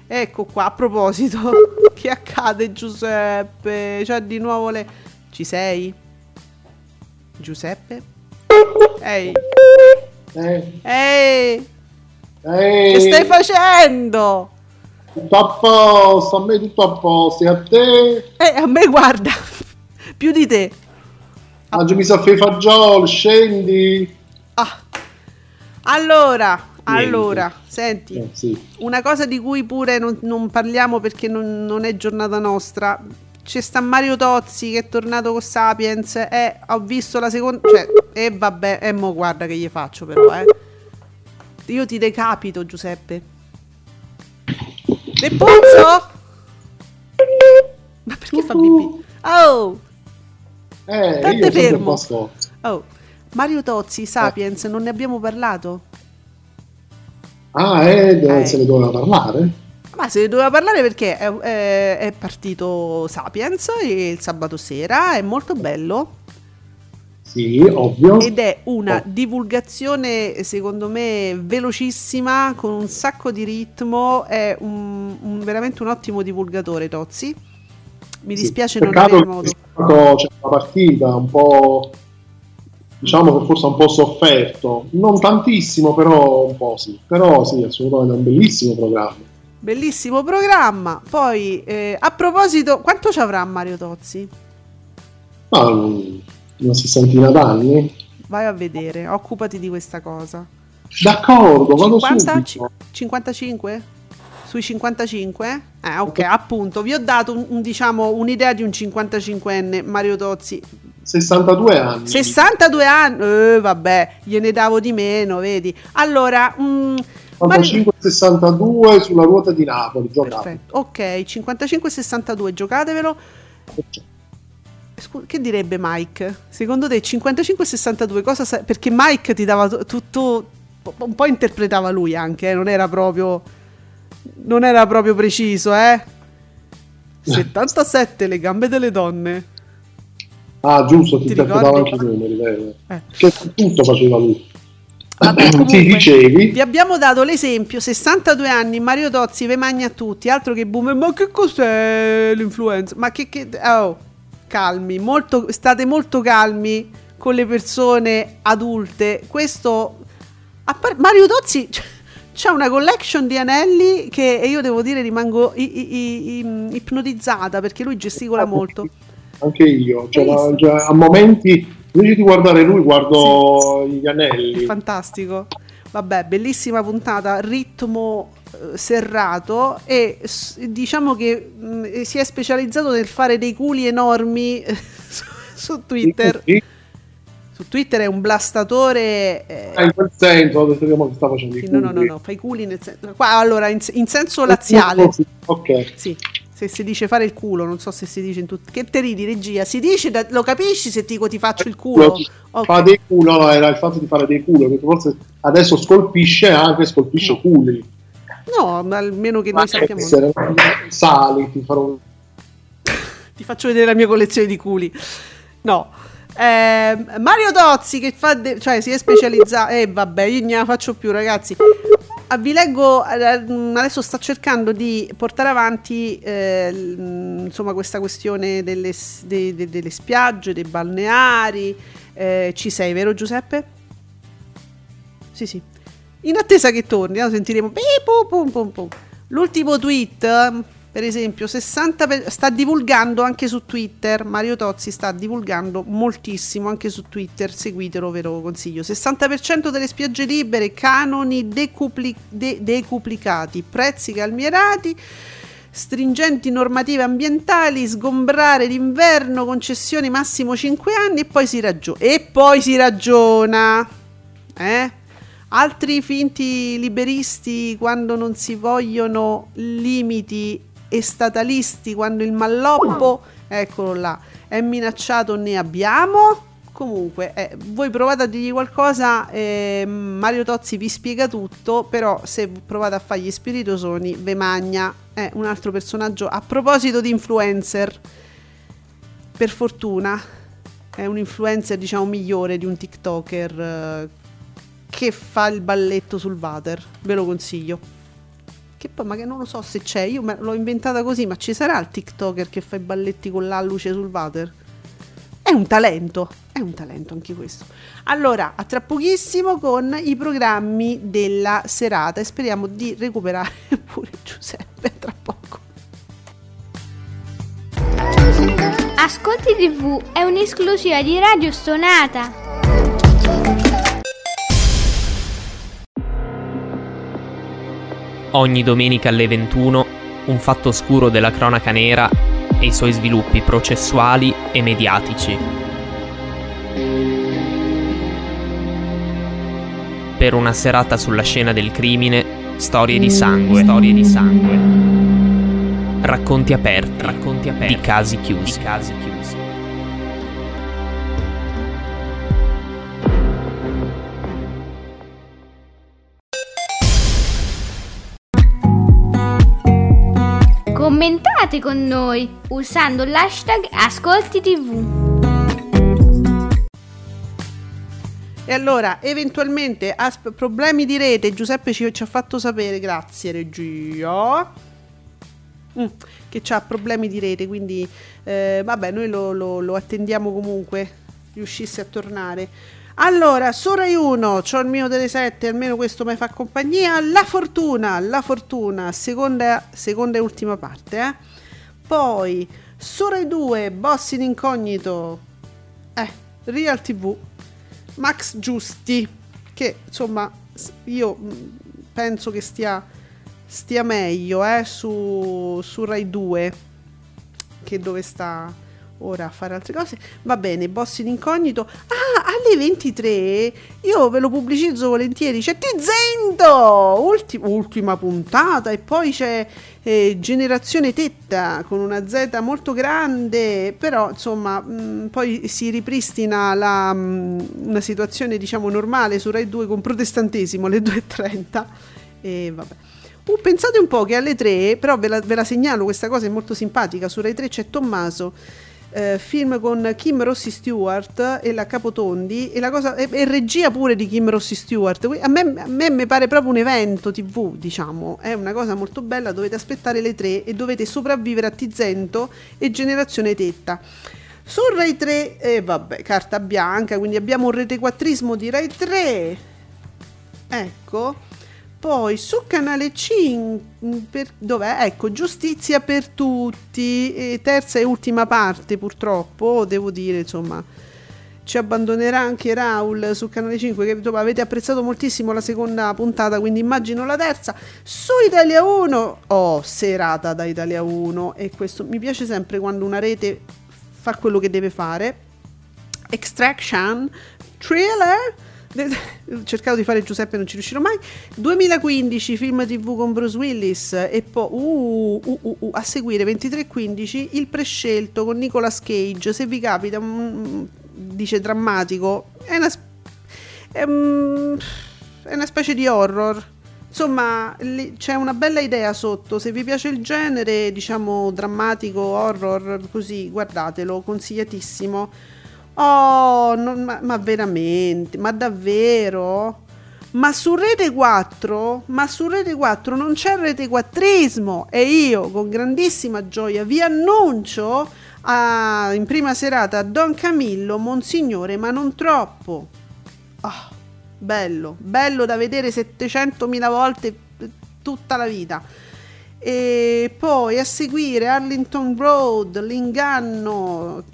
Ecco qua, a proposito, che accade Giuseppe? C'è di nuovo le... Ci sei? Giuseppe? Ehi, Eh, ehi, eh, che stai facendo? Tutto a posto, a me tutto a posto, e a te? Eh, a me guarda, più di te. Mangiami sa fai fagioli, scendi. Ah. Allora, Niente. allora, senti, Eh, sì. una cosa di cui pure non, non parliamo perché non, non è giornata nostra. C'è sta Mario Tozzi che è tornato con Sapiens. Eh, ho visto la seconda. Cioè, e vabbè, e mo guarda che gli faccio, però, eh. Io ti decapito, Giuseppe. Leppuzzo? Ma perché fa pipì? Oh, Eh, sempre fermo. oh. Mario Tozzi, Sapiens, non ne abbiamo parlato? Ah, eh, dove- Eh. se ne doveva parlare? Ma se ne doveva parlare perché è, è- è partito Sapiens il sabato sera, è molto bello Sì, ovvio. ed è una Oh. divulgazione secondo me velocissima, con un sacco di ritmo, è un, un- veramente un ottimo divulgatore Tozzi. Mi Sì, dispiace non peccato avere modo. stato- C'è una partita un po'. Diciamo che forse un po' sofferto, non tantissimo, però un po' sì. Però sì, assolutamente è un bellissimo programma. Bellissimo programma. Poi, eh, a proposito, quanto ci avrà Mario Tozzi? Mm, una sessantina d'anni. Vai a vedere, occupati di questa cosa. D'accordo, vado 50, subito. 55? Sui 55? Eh, ok, appunto, vi ho dato un- un, diciamo, un'idea di un 55enne, Mario Tozzi. 62 anni. 62 anni, eh, vabbè, gliene davo di meno, vedi. Allora, mm, Mario- 55-62 sulla ruota di Napoli. Perfetto. Ok, 55-62, giocatevelo. Scu- che direbbe Mike? Secondo te 55-62 cosa sa- Perché Mike ti dava tu- tutto un po' interpretava lui anche, eh, non era proprio non era proprio preciso, eh. 77 le gambe delle donne. Ah, giusto, ti Ti interpretava anche i numeri, vero? Eh. Che tutto faceva lui. Vabbè, comunque, dicevi. Vi abbiamo dato l'esempio, 62 anni, Mario Tozzi ve magna a tutti, altro che boomer, ma che cos'è l'influenza? Ma che, che oh, calmi, molto, state molto calmi con le persone adulte. Questo par- Mario Tozzi c'ha una collection di anelli che e io devo dire rimango i- i- i- i- ipnotizzata perché lui gesticola molto. Anche io. Cioè, la- cioè, a momenti, invece di guardare lui, guardo gli anelli. Fantastico. Vabbè, bellissima puntata, ritmo serrato e diciamo che mh, si è specializzato nel fare dei culi enormi eh, su, su Twitter. Sì, Su Twitter è un blastatore. eh, ah, in quel senso, ho detto che sta facendo sì, no, no, no, no, fa i culi nel senso. Qua, allora, in, in senso laziale. Ok. Sì, se si dice fare il culo, non so se si dice in tutto. Che te ridi, regia? Si dice, da- lo capisci se ti dico ti faccio il culo? Ok. Fa dei culo, no, era il fatto di fare dei culo, perché forse adesso scolpisce anche, scolpisce culi. No, ma almeno che Ma noi sappiamo. essere sali, ti farò Ti faccio vedere la mia collezione di culi. No. Ehm, Mario Tozzi che fa de- cioè si è specializzato e vabbè io non la faccio più ragazzi Ah, vi leggo eh, adesso sta cercando di portare avanti eh, mm, insomma questa questione delle, de- de- delle spiagge dei balneari Eh, ci sei vero Giuseppe? sì sì in attesa che torni lo sentiremo pum, pum, pum. l'ultimo tweet per esempio 60 per- sta divulgando anche su Twitter Mario Tozzi sta divulgando moltissimo anche su Twitter seguitelo ve lo consiglio 60% delle spiagge libere canoni decupli- de- decuplicati prezzi calmierati stringenti normative ambientali, sgombrare d'inverno, concessioni massimo 5 anni e poi si ragiona. E poi si ragiona. Eh? Altri finti liberisti quando non si vogliono limiti e statalisti quando il malloppo, eccolo là, è minacciato ne abbiamo. Comunque, eh, voi provate a dirgli qualcosa, eh, Mario Tozzi vi spiega tutto, però se provate a fargli spiritosoni, ve magna. È un altro personaggio. A proposito di influencer, per fortuna, è un influencer diciamo migliore di un TikToker eh, che fa il balletto sul water. Ve lo consiglio. Che poi magari non lo so se c'è, io l'ho inventata così, ma ci sarà il TikToker che fa i balletti con l'alluce sul water? È un talento, è un talento anche questo. Allora, a tra pochissimo con i programmi della serata e speriamo di recuperare pure Giuseppe tra poco. Ascolti TV è un'esclusiva di Radio Stonata. Ogni domenica alle 21 un fatto oscuro della cronaca nera e i suoi sviluppi processuali e mediatici. Per una serata sulla scena del crimine, storie di sangue, storie di sangue. Racconti aperti, racconti aperti di casi chiusi, di casi chiusi. Commentate con noi usando l'hashtag Ascolti TV. E allora, eventualmente, asp- problemi di rete, Giuseppe ci, ci ha fatto sapere, grazie regia, Mm, che ha problemi di rete, quindi eh, vabbè, noi lo, lo- lo attendiamo comunque, riuscisse a tornare. Allora, su Rai 1, c'ho il mio delle 7, almeno questo mi fa compagnia, La Fortuna, La Fortuna, seconda, seconda e ultima parte, eh. Poi, su Rai 2, Boss in Incognito, eh, Real TV, Max Giusti, che insomma io mh, penso che stia, stia meglio eh, su, su Rai 2 che dove sta ora a fare altre cose. Va bene, Boss in incognito. Ah, alle 23 io ve lo pubblicizzo volentieri. C'è Tizento, ulti- ultima puntata e poi c'è eh, Generazione Tetta con una Z molto grande, però insomma mh, poi si ripristina la, mh, una situazione diciamo normale su Rai 2 con protestantesimo alle 2.30 e vabbè. Uh, pensate un po' che alle 3, però ve la, ve la segnalo, questa cosa è molto simpatica, su Rai 3 c'è Tommaso, eh, film con Kim Rossi Stewart e la Capotondi e la cosa e, e regia pure di Kim Rossi Stewart. A me, a me mi pare proprio un evento TV, diciamo, è una cosa molto bella, dovete aspettare le 3 e dovete sopravvivere a Tizento e Generazione Tetta. Su Rai 3, eh, vabbè, carta bianca, quindi abbiamo un retequattrismo di Rai 3. Ecco. Poi su canale 5, per, dov'è? Ecco, giustizia per tutti, e terza e ultima parte purtroppo, devo dire, insomma, ci abbandonerà anche Raul su canale 5 che insomma, avete apprezzato moltissimo la seconda puntata, quindi immagino la terza. Su Italia 1, oh, serata da Italia 1 e questo mi piace sempre quando una rete fa quello che deve fare. Extraction, thriller, ho cercato di fare Giuseppe non ci riuscirò mai. 2015 film tv con Bruce Willis e poi uh, uh, uh, uh, a seguire 23-15 il prescelto con Nicolas Cage. Se vi capita mm, dice drammatico è una, è, mm, è una specie di horror. Insomma c'è una bella idea sotto. Se vi piace il genere diciamo drammatico horror così guardatelo consigliatissimo Oh, non- ma, ma veramente, ma davvero? Ma su Rete 4, ma su Rete 4 non c'è Rete quattrismo e io con grandissima gioia vi annuncio a- in prima serata Don Camillo, Monsignore, ma non troppo. Ah, bello, bello da vedere 700.000 volte tutta la vita. E poi a seguire Arlington Road, l'inganno,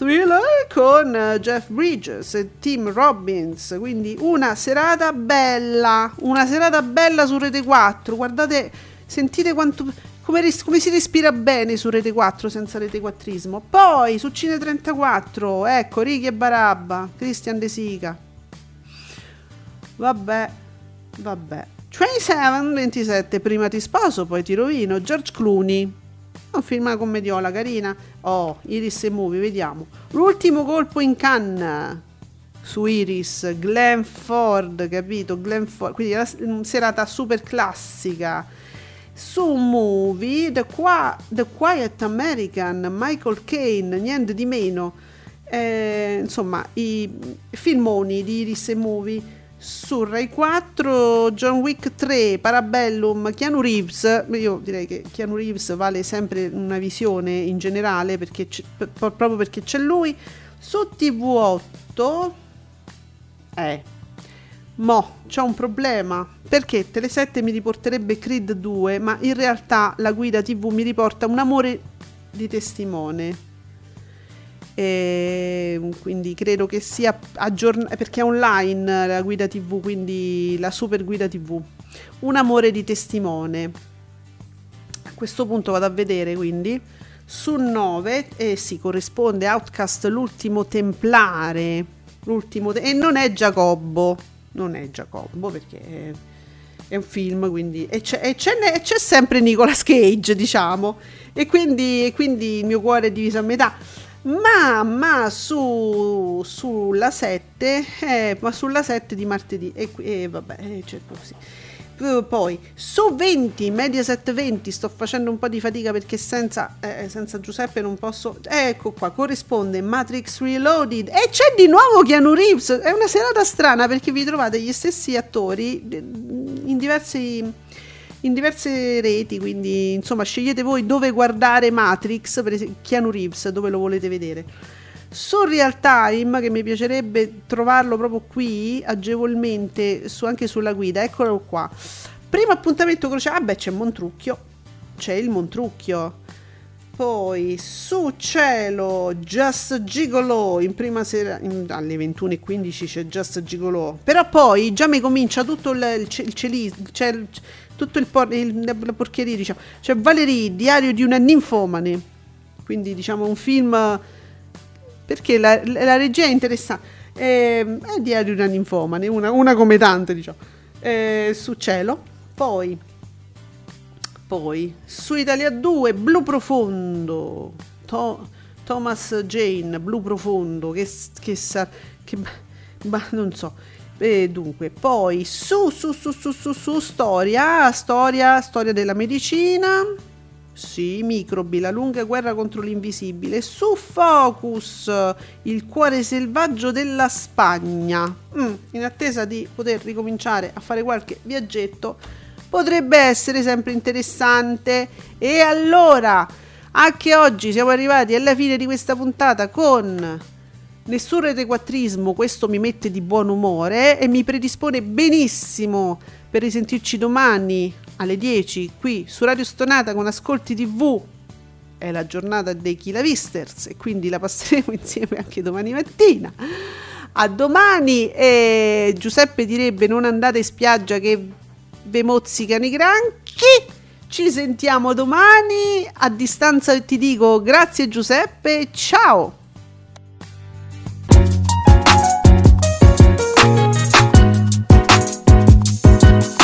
thriller con eh, Jeff Bridges e Tim Robbins. Quindi una serata bella, una serata bella su Rete 4. Guardate, sentite quanto. Come, ris- come si respira bene su Rete 4 senza Rete 4ismo. Poi su Cine 34, ecco Ricky e Barabba, Christian De Sica. Vabbè, vabbè. 27, 27, prima ti sposo, poi ti rovino. George Clooney. Un film una commediola carina. Oh, Iris e Movie, vediamo. L'ultimo colpo in canna su Iris, Glenn Ford, capito? Glenn Ford, quindi la s- serata super classica. Su Movie, The, Qua- The Quiet American, Michael Caine, niente di meno. Eh, insomma, i filmoni di Iris e Movie su Rai 4, John Wick 3, Parabellum, Keanu Reeves. Io direi che Keanu Reeves vale sempre una visione in generale perché p- proprio perché c'è lui. Su TV8, eh, mo c'è un problema perché Tele7 mi riporterebbe Creed 2, ma in realtà la guida TV mi riporta un amore di testimone. E quindi credo che sia aggiornata perché è online la guida TV, quindi la super guida TV. Un amore di testimone. A questo punto vado a vedere quindi su 9 e si corrisponde Outcast l'ultimo templare. L'ultimo te- e non è Giacobbo, non è Giacobbo perché è, è un film, quindi e c'è, e c'è, e c'è sempre Nicolas Cage, diciamo. E quindi, e quindi il mio cuore è diviso a metà ma, ma su, sulla 7 eh, ma sulla 7 di martedì. E, qui- e vabbè eh, c'è così Eh, poi su 20 Mediaset 20 sto facendo un po' di fatica perché senza, eh, senza Giuseppe non posso. Ecco qua corrisponde Matrix Reloaded. E c'è di nuovo Keanu Reeves. È una serata strana perché vi trovate gli stessi attori eh, in diversi in diverse reti, quindi insomma scegliete voi dove guardare Matrix, per esempio Keanu Reeves, dove lo volete vedere. Su Real Time, che mi piacerebbe trovarlo proprio qui, agevolmente, su- anche sulla guida, eccolo qua. Primo appuntamento crociale, ah beh c'è Montrucchio, c'è il Montrucchio. Poi su cielo Just Gigolo in prima sera in- alle 21.15 c'è Just Gigolo. Però poi già mi comincia tutto il, il, il il- tutto il, por- il- la porcheria, diciamo. C'è Valerie, diario di una ninfomane. Quindi diciamo un film perché la, la regia è interessante. Ehm, è diario di una ninfomane, una, una come tante, diciamo. Eh, su cielo. Poi poi su Italia 2 Blu Profondo To- Thomas Jane Blu Profondo che, che sa che ma non so e dunque poi su su su su su, su storia storia storia della medicina sì, microbi, la lunga guerra contro l'invisibile. Su Focus, il cuore selvaggio della Spagna. Mm, in attesa di poter ricominciare a fare qualche viaggetto, potrebbe essere sempre interessante. E allora, anche oggi siamo arrivati alla fine di questa puntata con nessun retequattrismo, questo mi mette di buon umore e mi predispone benissimo per risentirci domani alle 10 qui su Radio Stonata con Ascolti TV. È la giornata dei Kilavisters e quindi la passeremo insieme anche domani mattina. A domani e Giuseppe direbbe non andate in spiaggia che ve mozzicano i granchi. Ci sentiamo domani. A distanza ti dico grazie Giuseppe, ciao.